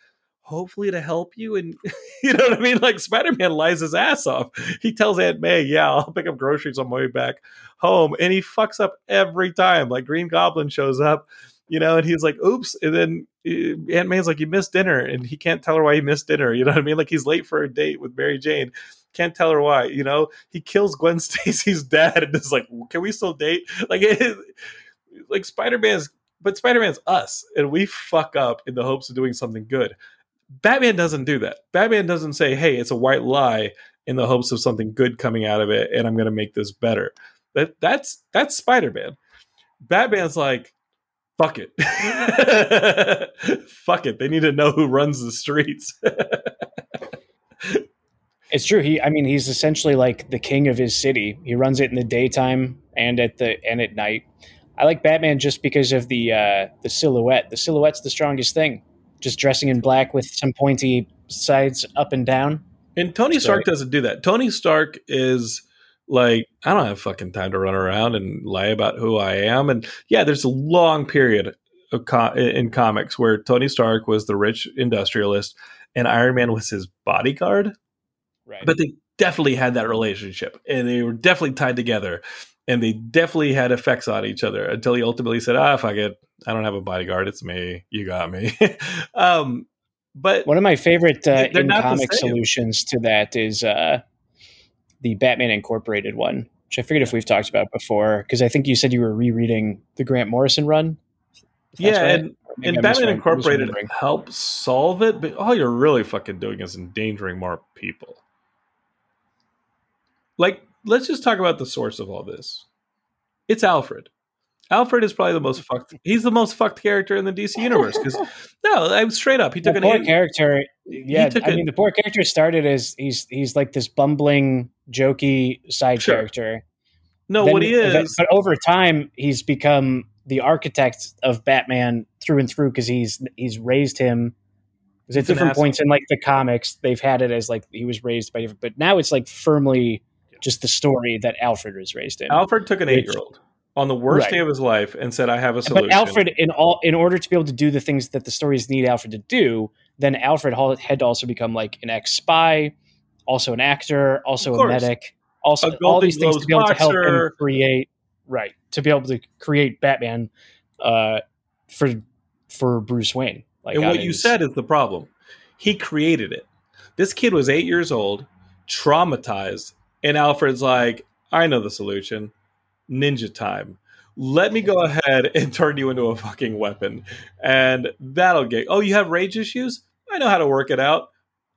Speaker 3: hopefully to help you and you know what I mean? Like Spider-Man lies his ass off. He tells Aunt May, yeah, I'll pick up groceries on my way back home. And he fucks up every time. Like Green Goblin shows up, you know, and he's like, oops. And then uh, Aunt May's like, you missed dinner. And he can't tell her why he missed dinner. You know what I mean? Like he's late for a date with Mary Jane. Can't tell her why, you know, he kills Gwen Stacy's dad and is like, can we still date? Like, it, like Spider-Man's, but Spider-Man's us and we fuck up in the hopes of doing something good Batman doesn't do that. Batman doesn't say, "Hey, it's a white lie," in the hopes of something good coming out of it, and I'm going to make this better. That that's that's Spider Man. Batman's like, "Fuck it, fuck it." They need to know who runs the streets.
Speaker 1: it's true. He, I mean, he's essentially like the king of his city. He runs it in the daytime and at the and at night. I like Batman just because of the uh, the silhouette. The silhouette's the strongest thing just dressing in black with some pointy sides up and down.
Speaker 3: And Tony Stark doesn't do that. Tony Stark is like, I don't have fucking time to run around and lie about who I am. And yeah, there's a long period co- in comics where Tony Stark was the rich industrialist and Iron Man was his bodyguard. Right. But they definitely had that relationship and they were definitely tied together and they definitely had effects on each other until he ultimately said, "Ah, fuck it, I don't have a bodyguard. It's me. You got me." um, but
Speaker 1: one of my favorite uh, in comic solutions to that is uh, the Batman Incorporated one, which I figured if we've talked about before, because I think you said you were rereading the Grant Morrison run.
Speaker 3: Yeah, right. and, and Batman Incorporated helps solve it, but all you're really fucking doing is endangering more people. Like let's just talk about the source of all this. It's Alfred. Alfred is probably the most fucked. He's the most fucked character in the DC universe because no, I'm straight up. He took
Speaker 1: the
Speaker 3: an
Speaker 1: poor character. Yeah, I a, mean, the poor character started as he's he's like this bumbling, jokey side sure. character.
Speaker 3: No, then, what he is,
Speaker 1: but over time, he's become the architect of Batman through and through because he's he's raised him. Because at different points in like the comics, they've had it as like he was raised by different, but now it's like firmly just the story that Alfred was raised in.
Speaker 3: Alfred took an eight year old on the worst right. day of his life and said, "I have a solution."
Speaker 1: But Alfred, in all, in order to be able to do the things that the stories need Alfred to do, then Alfred had to also become like an ex spy, also an actor, also a medic, also all these things to be able boxer. to help him create right to be able to create Batman uh, for for Bruce Wayne.
Speaker 3: Like, and what you said is the problem. He created it. This kid was eight years old, traumatized, and Alfred's like, I know the solution. Ninja time. Let me go ahead and turn you into a fucking weapon. And that'll get oh, you have rage issues? I know how to work it out.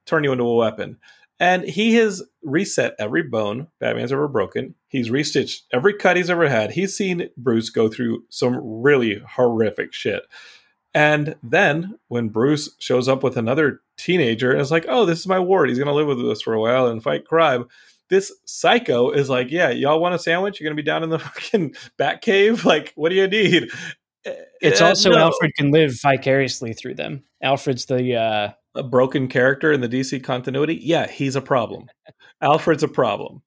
Speaker 3: Turn you into a weapon. And he has reset every bone Batman's ever broken. He's restitched every cut he's ever had. He's seen Bruce go through some really horrific shit. And then when Bruce shows up with another teenager and is like, oh, this is my ward. He's going to live with us for a while and fight crime this psycho is like, yeah, y'all want a sandwich? You're gonna be down in the fucking bat cave. Like, what do you need?
Speaker 1: It's uh, also no. Alfred can live vicariously through them. Alfred's the uh...
Speaker 3: a broken character in the DC continuity. Yeah, he's a problem. Alfred's a problem.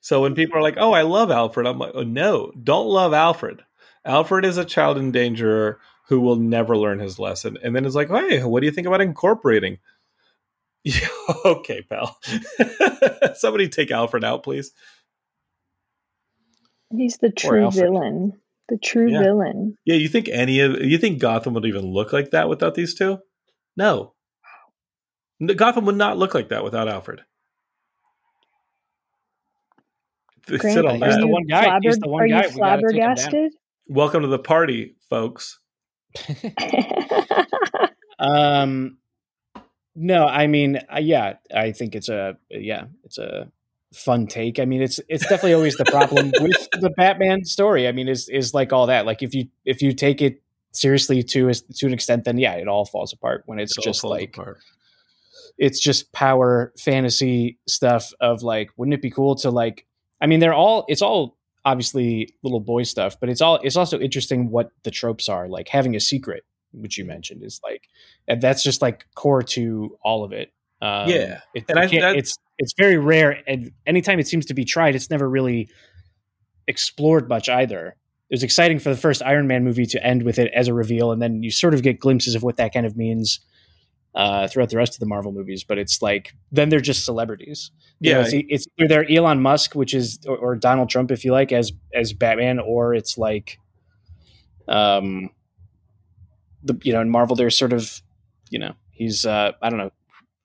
Speaker 3: So when people are like, "Oh, I love Alfred," I'm like, "Oh no, don't love Alfred. Alfred is a child endangerer who will never learn his lesson." And then it's like, "Hey, what do you think about incorporating?" Yeah, okay, pal. Somebody take Alfred out, please.
Speaker 2: He's the true villain. The true
Speaker 3: Yeah.
Speaker 2: villain.
Speaker 3: Yeah, you think any of you think Gotham would even look like that without these two? No. No, Gotham would not look like that without Alfred.
Speaker 2: Grant,
Speaker 3: sit
Speaker 2: are
Speaker 3: on
Speaker 1: He's the
Speaker 2: you,
Speaker 1: one guy. He's the one
Speaker 2: are
Speaker 1: guy.
Speaker 2: you
Speaker 1: We gotta take him down.
Speaker 2: flabbergasted?
Speaker 3: Welcome to the party, folks.
Speaker 1: Um, no, I mean, uh, yeah, I think it's a yeah, it's a fun take. I mean, it's it's definitely always the problem with the Batman story. I mean, is is like all that. Like if you if you take it seriously to to an extent, then yeah, it all falls apart when it's
Speaker 3: It
Speaker 1: just like
Speaker 3: apart.
Speaker 1: it's just power fantasy stuff of like wouldn't it be cool to like i mean they're all it's all obviously little boy stuff but it's all it's also interesting what the tropes are like having a secret which you mentioned is like and that's just like core to all of it um,
Speaker 3: Yeah.
Speaker 1: it,
Speaker 3: And I- that-
Speaker 1: it's it's very rare and anytime it seems to be tried it's never really explored much either it was exciting for the first iron man movie to end with it as a reveal and then you sort of get glimpses of what that kind of means uh, throughout the rest of the Marvel movies, but it's like then they're just celebrities. You know,
Speaker 3: Yeah.
Speaker 1: it's, e, it's either they're Elon Musk, which is or, or Donald Trump, if you like, as as Batman, or it's like, um, the you know in Marvel they're sort of, you know, he's uh I don't know,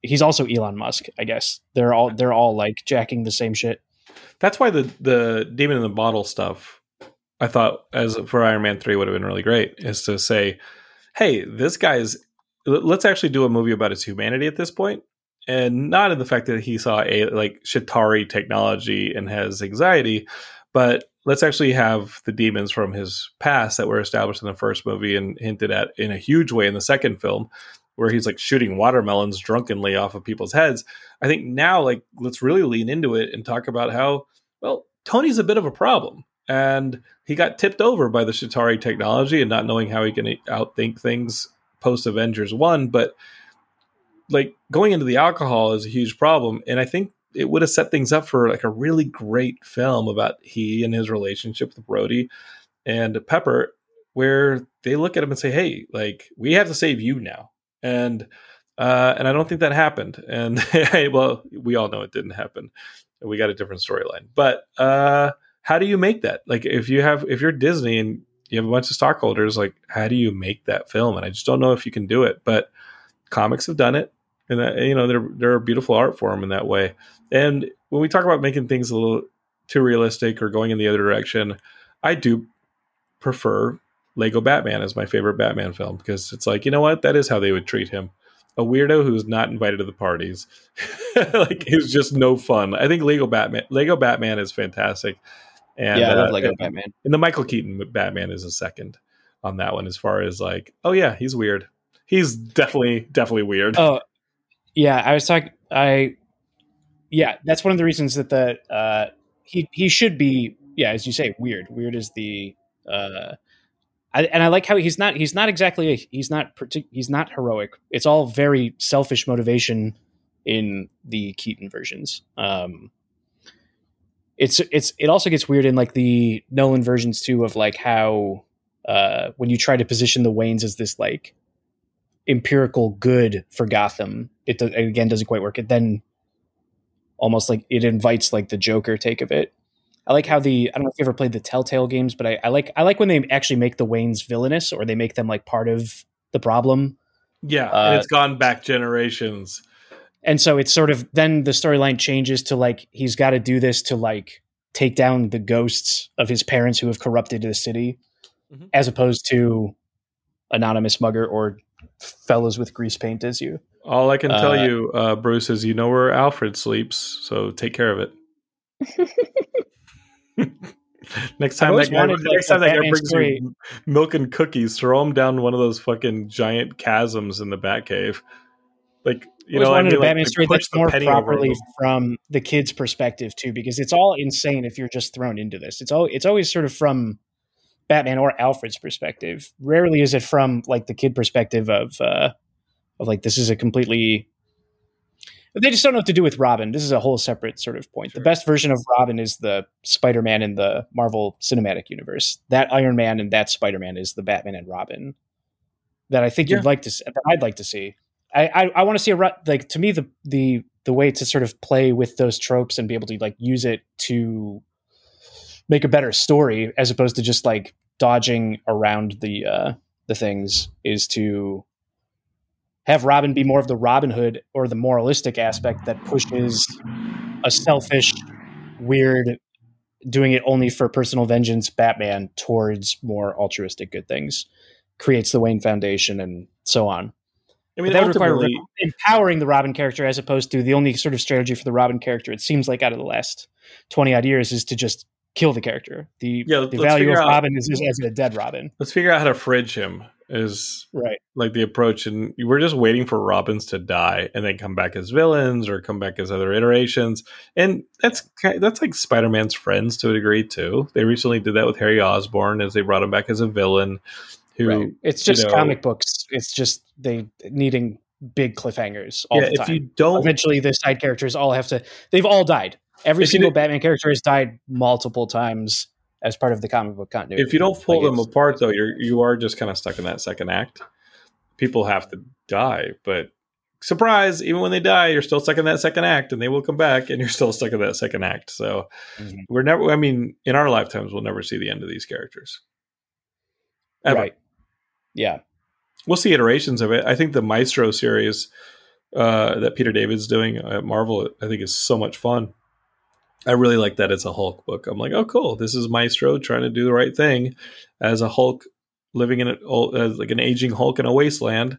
Speaker 1: he's also Elon Musk, I guess. They're all they're all like jacking the same shit.
Speaker 3: That's why the the demon in the bottle stuff I thought as for Iron Man 3 would have been really great is to say, "Hey, this guy's let's actually do a movie about his humanity at this. And not in the fact that he saw a like Chitauri technology and has anxiety, but let's actually have the demons from his past that were established in the first movie and hinted at in a huge way in the second film, where he's like shooting watermelons drunkenly off of people's heads. I think now, like, let's really lean into it and talk about how, well, Tony's a bit of a problem. And he got tipped over by the Chitauri technology and not knowing how he can outthink things post Avengers 1. But, like, going into the alcohol is a huge problem. And I think it would have set things up for, like, a really great film about he and his relationship with Rhodey and Pepper, where they look at him and say, hey, like, we have to save you now. And, uh, and I don't think that happened. And hey, well, we all know it didn't happen. We got a different storyline. But uh, how do you make that? Like, if you have, if you're Disney and you have a bunch of stockholders, like, how do you make that film? And I just don't know if you can do it. But comics have done it, and that, you know, they're they're a beautiful art form in that way. And when we talk about making things a little too realistic or going in the other direction, I do prefer Lego Batman as my favorite Batman film because it's like, you know what? That is how they would treat him. A weirdo who's not invited to the parties. like he's just no fun. I think Lego Batman Lego Batman is fantastic. And
Speaker 1: yeah, I love
Speaker 3: uh,
Speaker 1: Lego
Speaker 3: and,
Speaker 1: Batman.
Speaker 3: and the Michael Keaton Batman is a second on that one as far as like, oh yeah, he's weird. He's definitely definitely weird.
Speaker 1: Oh, yeah. I was talking. I yeah, that's one of the reasons that the uh, he he should be yeah, as you say, weird. Weird is the uh, I, and I like how he's not he's not exactly a, he's not partic- he's not heroic. It's all very selfish motivation in the Keaton versions. Um, it's it's it also gets weird in like the Nolan versions too of like how uh, when you try to position the Waynes as this like empirical good for Gotham, it, do, it again doesn't quite work. It then almost like it invites like the Joker take of it. I like how the I don't know if you ever played the Telltale games, but I, I like I like when they actually make the Waynes villainous or they make them like part of the problem.
Speaker 3: yeah,
Speaker 1: uh,
Speaker 3: and it's gone back generations.
Speaker 1: And so it's sort of then the storyline changes to like he's got to do this to like take down the ghosts of his parents who have corrupted the city,
Speaker 3: Mhm.
Speaker 1: as opposed to anonymous mugger or fellows with grease paint as you.
Speaker 3: All I can tell
Speaker 1: Uh,
Speaker 3: you, uh, Bruce, is you know where Alfred sleeps, so take care of it. next time
Speaker 1: always
Speaker 3: that guy, next time that guy brings
Speaker 1: story.
Speaker 3: you milk and cookies, throw him down one of those fucking giant chasms in the Batcave. Like you
Speaker 1: always
Speaker 3: know, I
Speaker 1: wanted
Speaker 3: mean,
Speaker 1: a
Speaker 3: like,
Speaker 1: Batman
Speaker 3: like,
Speaker 1: story that's more properly from the kid's perspective too, because it's all insane if you're just thrown into this. It's all it's always sort of from Batman or Alfred's perspective. Rarely is it from like the kid perspective of uh of like this is a completely they just don't know what to do with Robin. This is a whole separate sort of point.
Speaker 3: Sure.
Speaker 1: The best version of Robin is the Spider Man in the Marvel Cinematic Universe. That Iron Man and that Spider Man is the Batman and Robin that I think
Speaker 3: Yeah.
Speaker 1: you'd like to. See, that I'd like to see. I I, I want to see a like to me the the the way to sort of play with those tropes and be able to like use it to make a better story as opposed to just like dodging around the uh the things is to have Robin be more of the Robin Hood or the moralistic aspect that pushes a selfish, weird, doing it only for personal vengeance Batman towards more altruistic good things. Creates the Wayne Foundation and so on.
Speaker 3: I
Speaker 1: But
Speaker 3: mean,
Speaker 1: that would require empowering the Robin character as opposed to the only sort of strategy for the Robin character, it seems like out of the last 20 odd years, is to just kill the character. The,
Speaker 3: Yeah,
Speaker 1: the value of
Speaker 3: out-
Speaker 1: Robin is, is as a dead Robin.
Speaker 3: let's figure out how to fridge him. Is
Speaker 1: Right.
Speaker 3: like the approach, and we're just waiting for Robins to die and then come back as villains or come back as other iterations. And that's that's like Spider Man's friends to a degree too. They recently did that with Harry Osborn as they brought him back as a villain. Who
Speaker 1: Right. It's
Speaker 3: you
Speaker 1: just
Speaker 3: know-
Speaker 1: comic books. It's just they needing big cliffhangers all
Speaker 3: yeah,
Speaker 1: the
Speaker 3: if you don't
Speaker 1: Eventually, the side characters all have to. They've all died. Every single
Speaker 3: did-
Speaker 1: Batman character has died multiple times as part of the comic book continuity.
Speaker 3: if you don't pull
Speaker 1: Like,
Speaker 3: them apart though you're you are just kind of stuck in that second act people have to die but surprise even when they die you're still stuck in that second act and they will come back and you're still stuck in that second act so
Speaker 1: Mhm.
Speaker 3: we're never i mean in our lifetimes we'll never see the end of these characters Ever.
Speaker 1: right? Yeah,
Speaker 3: we'll see iterations of it i think the maestro series uh, that peter david's doing at marvel i think is so much fun I really like that it's a Hulk book. I'm like, oh, cool. This is Maestro trying to do the right thing as a Hulk living in as like an aging Hulk in a wasteland,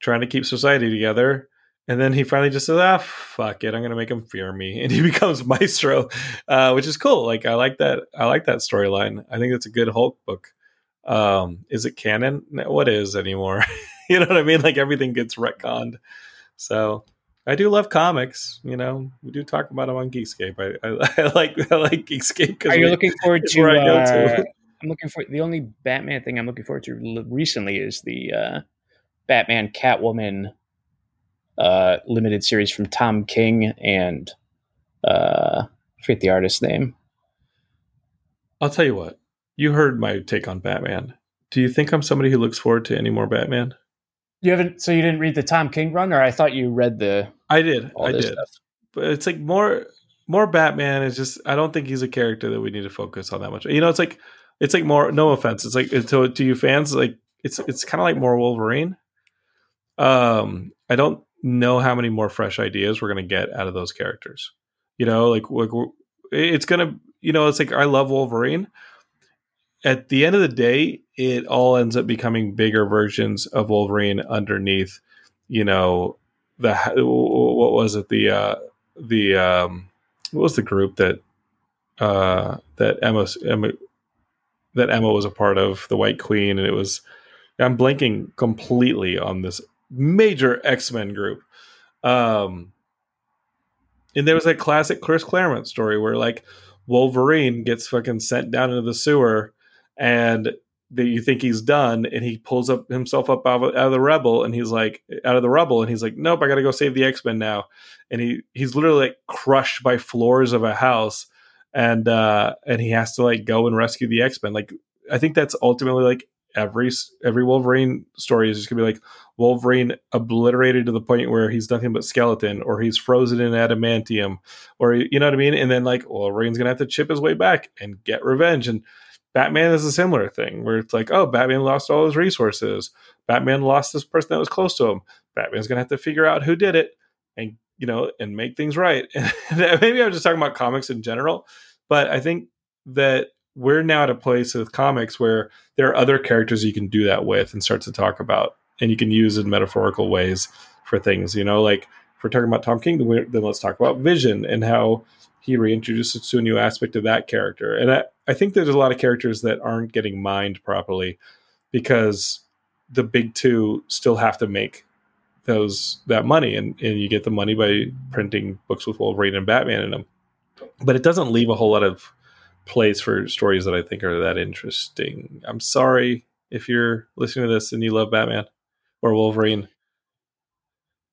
Speaker 3: trying to keep society together. And then he finally just says, ah, fuck it. I'm going to make him fear me. And he becomes Maestro, uh, which is cool. Like, I like that. I like that storyline. I think it's a good Hulk book. Um, is it canon? What is anymore? you know what I mean? Like, everything gets retconned. So I do love comics. You know, we do talk about them on Geekscape. I, I, I like I like Geekscape because
Speaker 1: Are you looking forward to?
Speaker 3: where I go
Speaker 1: Uh,
Speaker 3: to.
Speaker 1: I'm looking for the only Batman thing I'm looking forward to recently is the uh, Batman Catwoman uh, limited series from Tom King and uh, I forget the artist's name.
Speaker 3: I'll tell you what. You heard my take on Batman. Do you think I'm somebody who looks forward to any more Batman?
Speaker 1: You haven't, so you didn't read the Tom King run, or I thought you read the
Speaker 3: I did. I did.
Speaker 1: stuff.
Speaker 3: But it's like more more Batman is just I don't think he's a character that we need to focus on that much. You know, it's like it's like more no offense. It's like to to you fans like it's it's kind of like more Wolverine. Um I don't know how many more fresh ideas we're going to get out of those characters. You know, like, like it's going to you know, it's like I love Wolverine. At the end of the day, it all ends up becoming bigger versions of Wolverine underneath, you know, the what was it? The uh the um what was the group that uh that Emma, Emma that Emma was a part of the White Queen? And it was I'm blanking completely on this major X-Men group. Um and there was that classic Chris Claremont story where like Wolverine gets fucking sent down into the sewer and that you think he's done and he pulls up himself up out of, out of the rebel and he's like out of the rubble and he's like nope i gotta go save the x-men now. And he he's literally like crushed by floors of a house and uh and he has to like go and rescue the x-men. Like i think that's ultimately like every every wolverine story is just gonna be like wolverine obliterated to the point where he's nothing but skeleton or he's frozen in adamantium or you know what i mean? And then like wolverine's gonna have to chip his way back and get revenge. And Batman is a similar thing where it's like, oh, Batman lost all his resources. Batman lost this person that was close to him. Batman's gonna have to figure out who did it and you know and make things right. Maybe I'm just talking about comics in general, but I think that we're now at a place with comics where there are other characters you can do that with and start to talk about, and you can use in metaphorical ways for things. You know, like if we're talking about Tom King, then let's talk about Vision and how he reintroduces to a new aspect of that character. And I, I think there's a lot of characters that aren't getting mined properly because the big two still have to make those that money and, and you get the money by printing books with Wolverine and Batman in them. But it doesn't leave a whole lot of place for stories that I think are that interesting. I'm sorry if you're listening to this and you love Batman or Wolverine.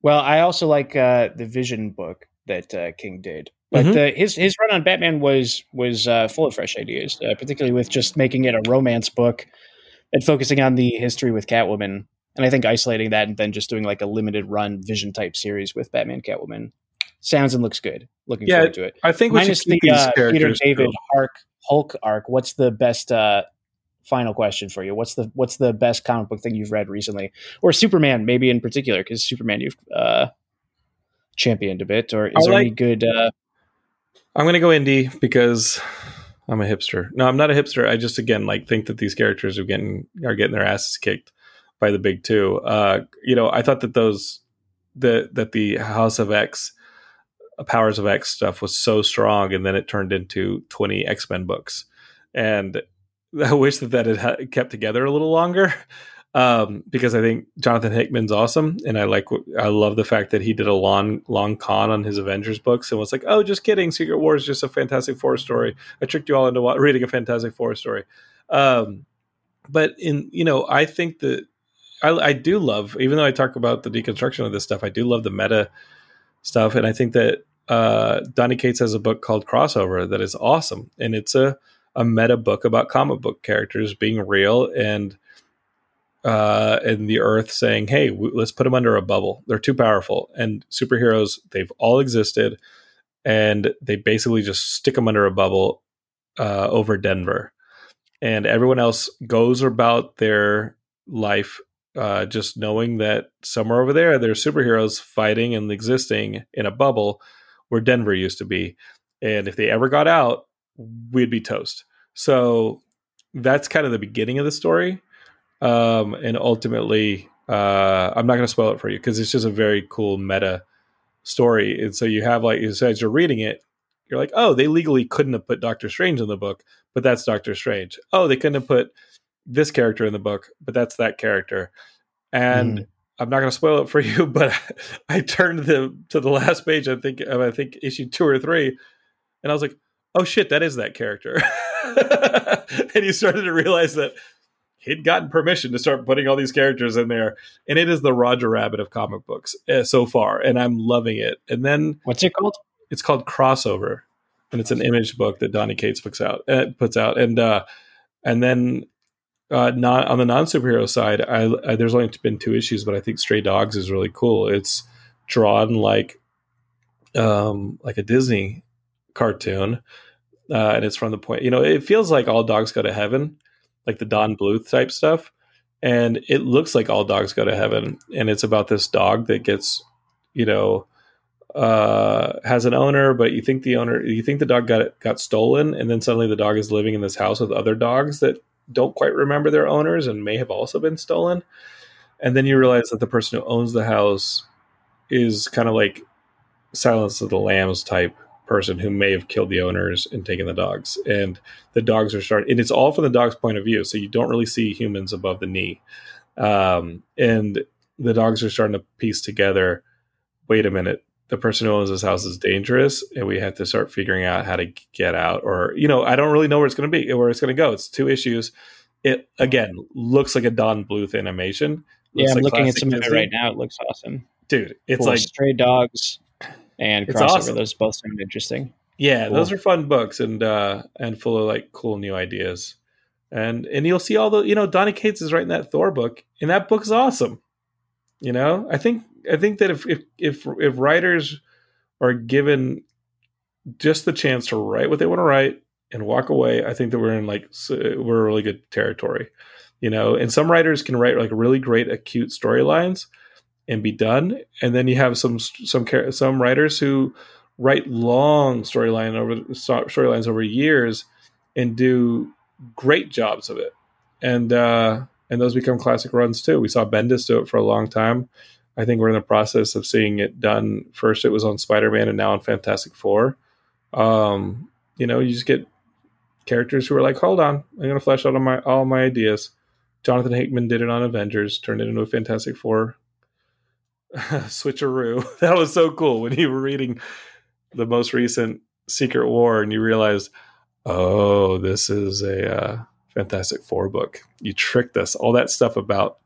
Speaker 1: Well, I also like uh, the Vision book that uh, King did, but
Speaker 3: Mhm.
Speaker 1: the, his his run on Batman was was uh, full of fresh ideas, uh, particularly with just making it a romance book and focusing on the history with Catwoman. And I think isolating that and then just doing like a limited run Vision type series with Batman Catwoman sounds and looks good. Looking
Speaker 3: Yeah,
Speaker 1: forward to it.
Speaker 3: I think we
Speaker 1: Minus the uh, Peter. David. Hark Hulk arc. What's the best? Uh, final question for you. What's the what's the best comic book thing you've read recently, or Superman maybe in particular? Because Superman you've uh, championed a bit, or is
Speaker 3: I
Speaker 1: there any
Speaker 3: like-
Speaker 1: good?
Speaker 3: I'm gonna go indie because I'm a hipster. No, I'm not a hipster. I just again like think that these characters are getting are getting their asses kicked by the big two. Uh, you know, I thought that those the that the House of X, Powers of X stuff was so strong, and then it turned into 20 X Men books, and I wish that that had kept together a little longer. Um, because I think Jonathan Hickman's awesome, and I like I love the fact that he did a long long con on his Avengers books and was like, "Oh, just kidding, Secret War is just a Fantastic Four story. I tricked you all into reading a Fantastic Four story." Um, but in you know, I think that I, I do love, even though I talk about the deconstruction of this stuff, I do love the meta stuff, and I think that uh, Donny Cates has a book called Crossover that is awesome, and it's a a meta book about comic book characters being real and uh, and the Earth saying, "Hey, w- let's put them under a bubble. They're too powerful." And superheroes, they've all existed, and they basically just stick them under a bubble uh, over Denver, and everyone else goes about their life uh, just knowing that somewhere over there there's superheroes fighting and existing in a bubble where Denver used to be, and if they ever got out, we'd be toast. So that's kind of the beginning of the story um, and ultimately uh, i'm not going to spoil it for you because it's just a very cool meta story. And so you have like as as you're reading it you're like oh they legally couldn't have put doctor strange in the book but that's doctor strange. Oh they couldn't have put this character in the book but that's that character. And
Speaker 1: Mhm.
Speaker 3: i'm not going to spoil it for you but i turned the to the last page i think i think issue two or three and i was like oh shit that is that character. And you started to realize that he'd gotten permission to start putting all these characters in there and it is the roger rabbit of comic books uh, so far and i'm loving it. And then
Speaker 1: what's it called?
Speaker 3: it's called crossover and it's an image book that donny cates puts out uh, puts out. And uh and then uh not on the non-superhero side I, I there's only been two issues but i think stray dogs is really cool. It's drawn like um like a disney cartoon uh and it's from the point you know it feels like all dogs go to heaven like the don bluth type stuff. And it looks like all dogs go to heaven. And it's about this dog that gets you know uh, has an owner, but you think the owner, you think the dog got got stolen, and then suddenly the dog is living in this house with other dogs that don't quite remember their owners and may have also been stolen. And then you realize that the person who owns the house is kind of like Silence of the Lambs type person who may have killed the owners and taken the dogs. And the dogs are starting, and it's all from the dog's point of view, so you don't really see humans above the knee. Um, and the dogs are starting to piece together. Wait a minute the person who owns this house is dangerous and we have to start figuring out how to get out or you know i don't really know where it's going to be where it's going to go it's two issues it again looks like a don bluth animation
Speaker 1: Yeah, I'm
Speaker 3: like
Speaker 1: looking at some of it right now. It looks awesome.
Speaker 3: dude it's
Speaker 1: Cool.
Speaker 3: like
Speaker 1: Stray Dogs and Crossover.
Speaker 3: awesome.
Speaker 1: Those both sound interesting.
Speaker 3: yeah
Speaker 1: Cool.
Speaker 3: those are fun books and uh and full of like cool new ideas and and you'll see all the you know donny cates is writing that thor book and that book's awesome you know i think i think that if if if, if writers are given just the chance to write what they want to write and walk away i think that we're in like we're really good territory you know and some writers can write like really great acute storylines and be done. And then you have some some some writers who write long storyline over storylines over years and do great jobs of it. And uh and those become classic runs too. We saw bendis do it for a long time. I think we're in the process of seeing it done. First it was on spider-man and now on fantastic four. Um you know you just get characters who are like hold on i'm going to flesh out all my all my ideas. Jonathan hickman did it on avengers turned it into a fantastic four switcheroo that was so cool when you were reading the most recent secret war and you realized oh this is a uh, fantastic four book you tricked us all that stuff about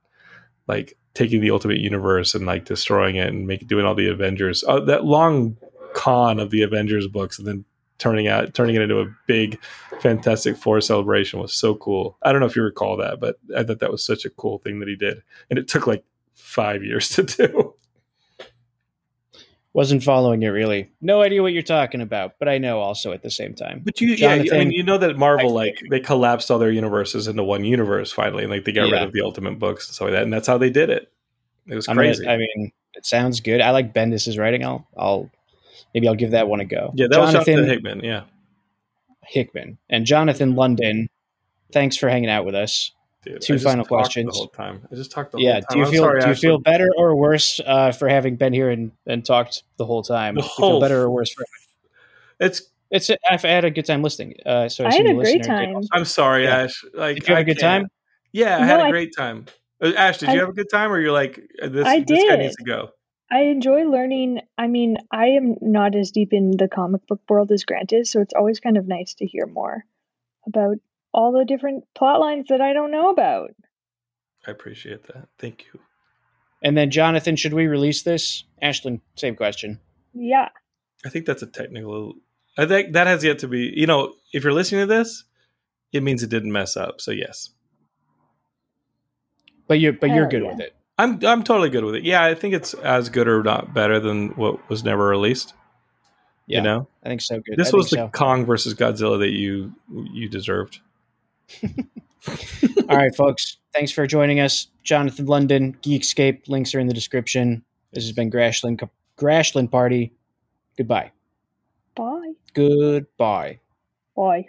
Speaker 3: like taking the Ultimate Universe and like destroying it and make doing all the Avengers. Uh, that long con of the Avengers books, and then turning out turning it into a big Fantastic Four celebration was so cool. I don't know if you recall that, but I thought that was such a cool thing that he did, and it took like five years to do.
Speaker 1: Wasn't following it really. No idea what you're talking about, but I know also at the same time.
Speaker 3: But you, yeah, I mean, you know that Marvel like they collapsed all their universes into one universe finally, and like they got
Speaker 1: Yeah.
Speaker 3: rid of the Ultimate books and stuff like that, and that's how they did it. It was
Speaker 1: I'm gonna-
Speaker 3: crazy.
Speaker 1: I mean, it sounds good. I like Bendis's writing. I'll, I'll maybe I'll give that one a go.
Speaker 3: yeah, that was
Speaker 1: Jonathan
Speaker 3: Jonathan Hickman. Yeah,
Speaker 1: Hickman and Jonathan London. Thanks for hanging out with us.
Speaker 3: Dude,
Speaker 1: Two
Speaker 3: I
Speaker 1: final
Speaker 3: talked
Speaker 1: questions.
Speaker 3: The whole time, I just talked the
Speaker 1: yeah.
Speaker 3: whole time.
Speaker 1: Do you
Speaker 3: I'm
Speaker 1: feel
Speaker 3: sorry,
Speaker 1: do you
Speaker 3: Ashley.
Speaker 1: feel better or worse uh, for having been here and, and talked the whole time?
Speaker 3: The
Speaker 1: Do you feel
Speaker 3: whole-
Speaker 1: better or worse for
Speaker 3: It's.
Speaker 1: it's? I've had a good time listening. Uh, so
Speaker 2: I
Speaker 1: assume
Speaker 2: had a great time.
Speaker 3: I'm sorry,
Speaker 1: Yeah.
Speaker 3: Ash. Like,
Speaker 1: Did you have
Speaker 3: I
Speaker 1: a good
Speaker 3: can't.
Speaker 1: time?
Speaker 3: Yeah, I
Speaker 2: No,
Speaker 3: had a
Speaker 2: I-
Speaker 3: great time. Uh, Ash, did you have a good time, or you're like uh, this?
Speaker 2: I
Speaker 3: This guy
Speaker 2: did.
Speaker 3: needs to go.
Speaker 2: I enjoy learning. I mean, I am not as deep in the comic book world as Grant is, so it's always kind of nice to hear more about all the different plot lines that I don't know about.
Speaker 3: I appreciate that. Thank you.
Speaker 1: And then Jonathan, should we release this? Ashlyn, same question.
Speaker 2: Yeah.
Speaker 3: I think that's a technical. I think that has yet to be. You know, if you're listening to this, it means it didn't mess up. So yes,
Speaker 1: But you're but you're
Speaker 2: oh,
Speaker 1: good
Speaker 2: yeah.
Speaker 1: with it.
Speaker 3: I'm I'm totally good with it. Yeah, I think it's as good or not better than what was never released.
Speaker 1: Yeah,
Speaker 3: You know,
Speaker 1: I think so. Good.
Speaker 3: this
Speaker 1: I
Speaker 3: was the
Speaker 1: think
Speaker 3: Kong versus Godzilla that you you deserved.
Speaker 1: All right, folks. Thanks for joining us, Jonathan London, Geekscape. Links are in the description. This has been Grashland Grashland Party. Goodbye.
Speaker 2: Bye.
Speaker 1: Goodbye.
Speaker 2: Bye.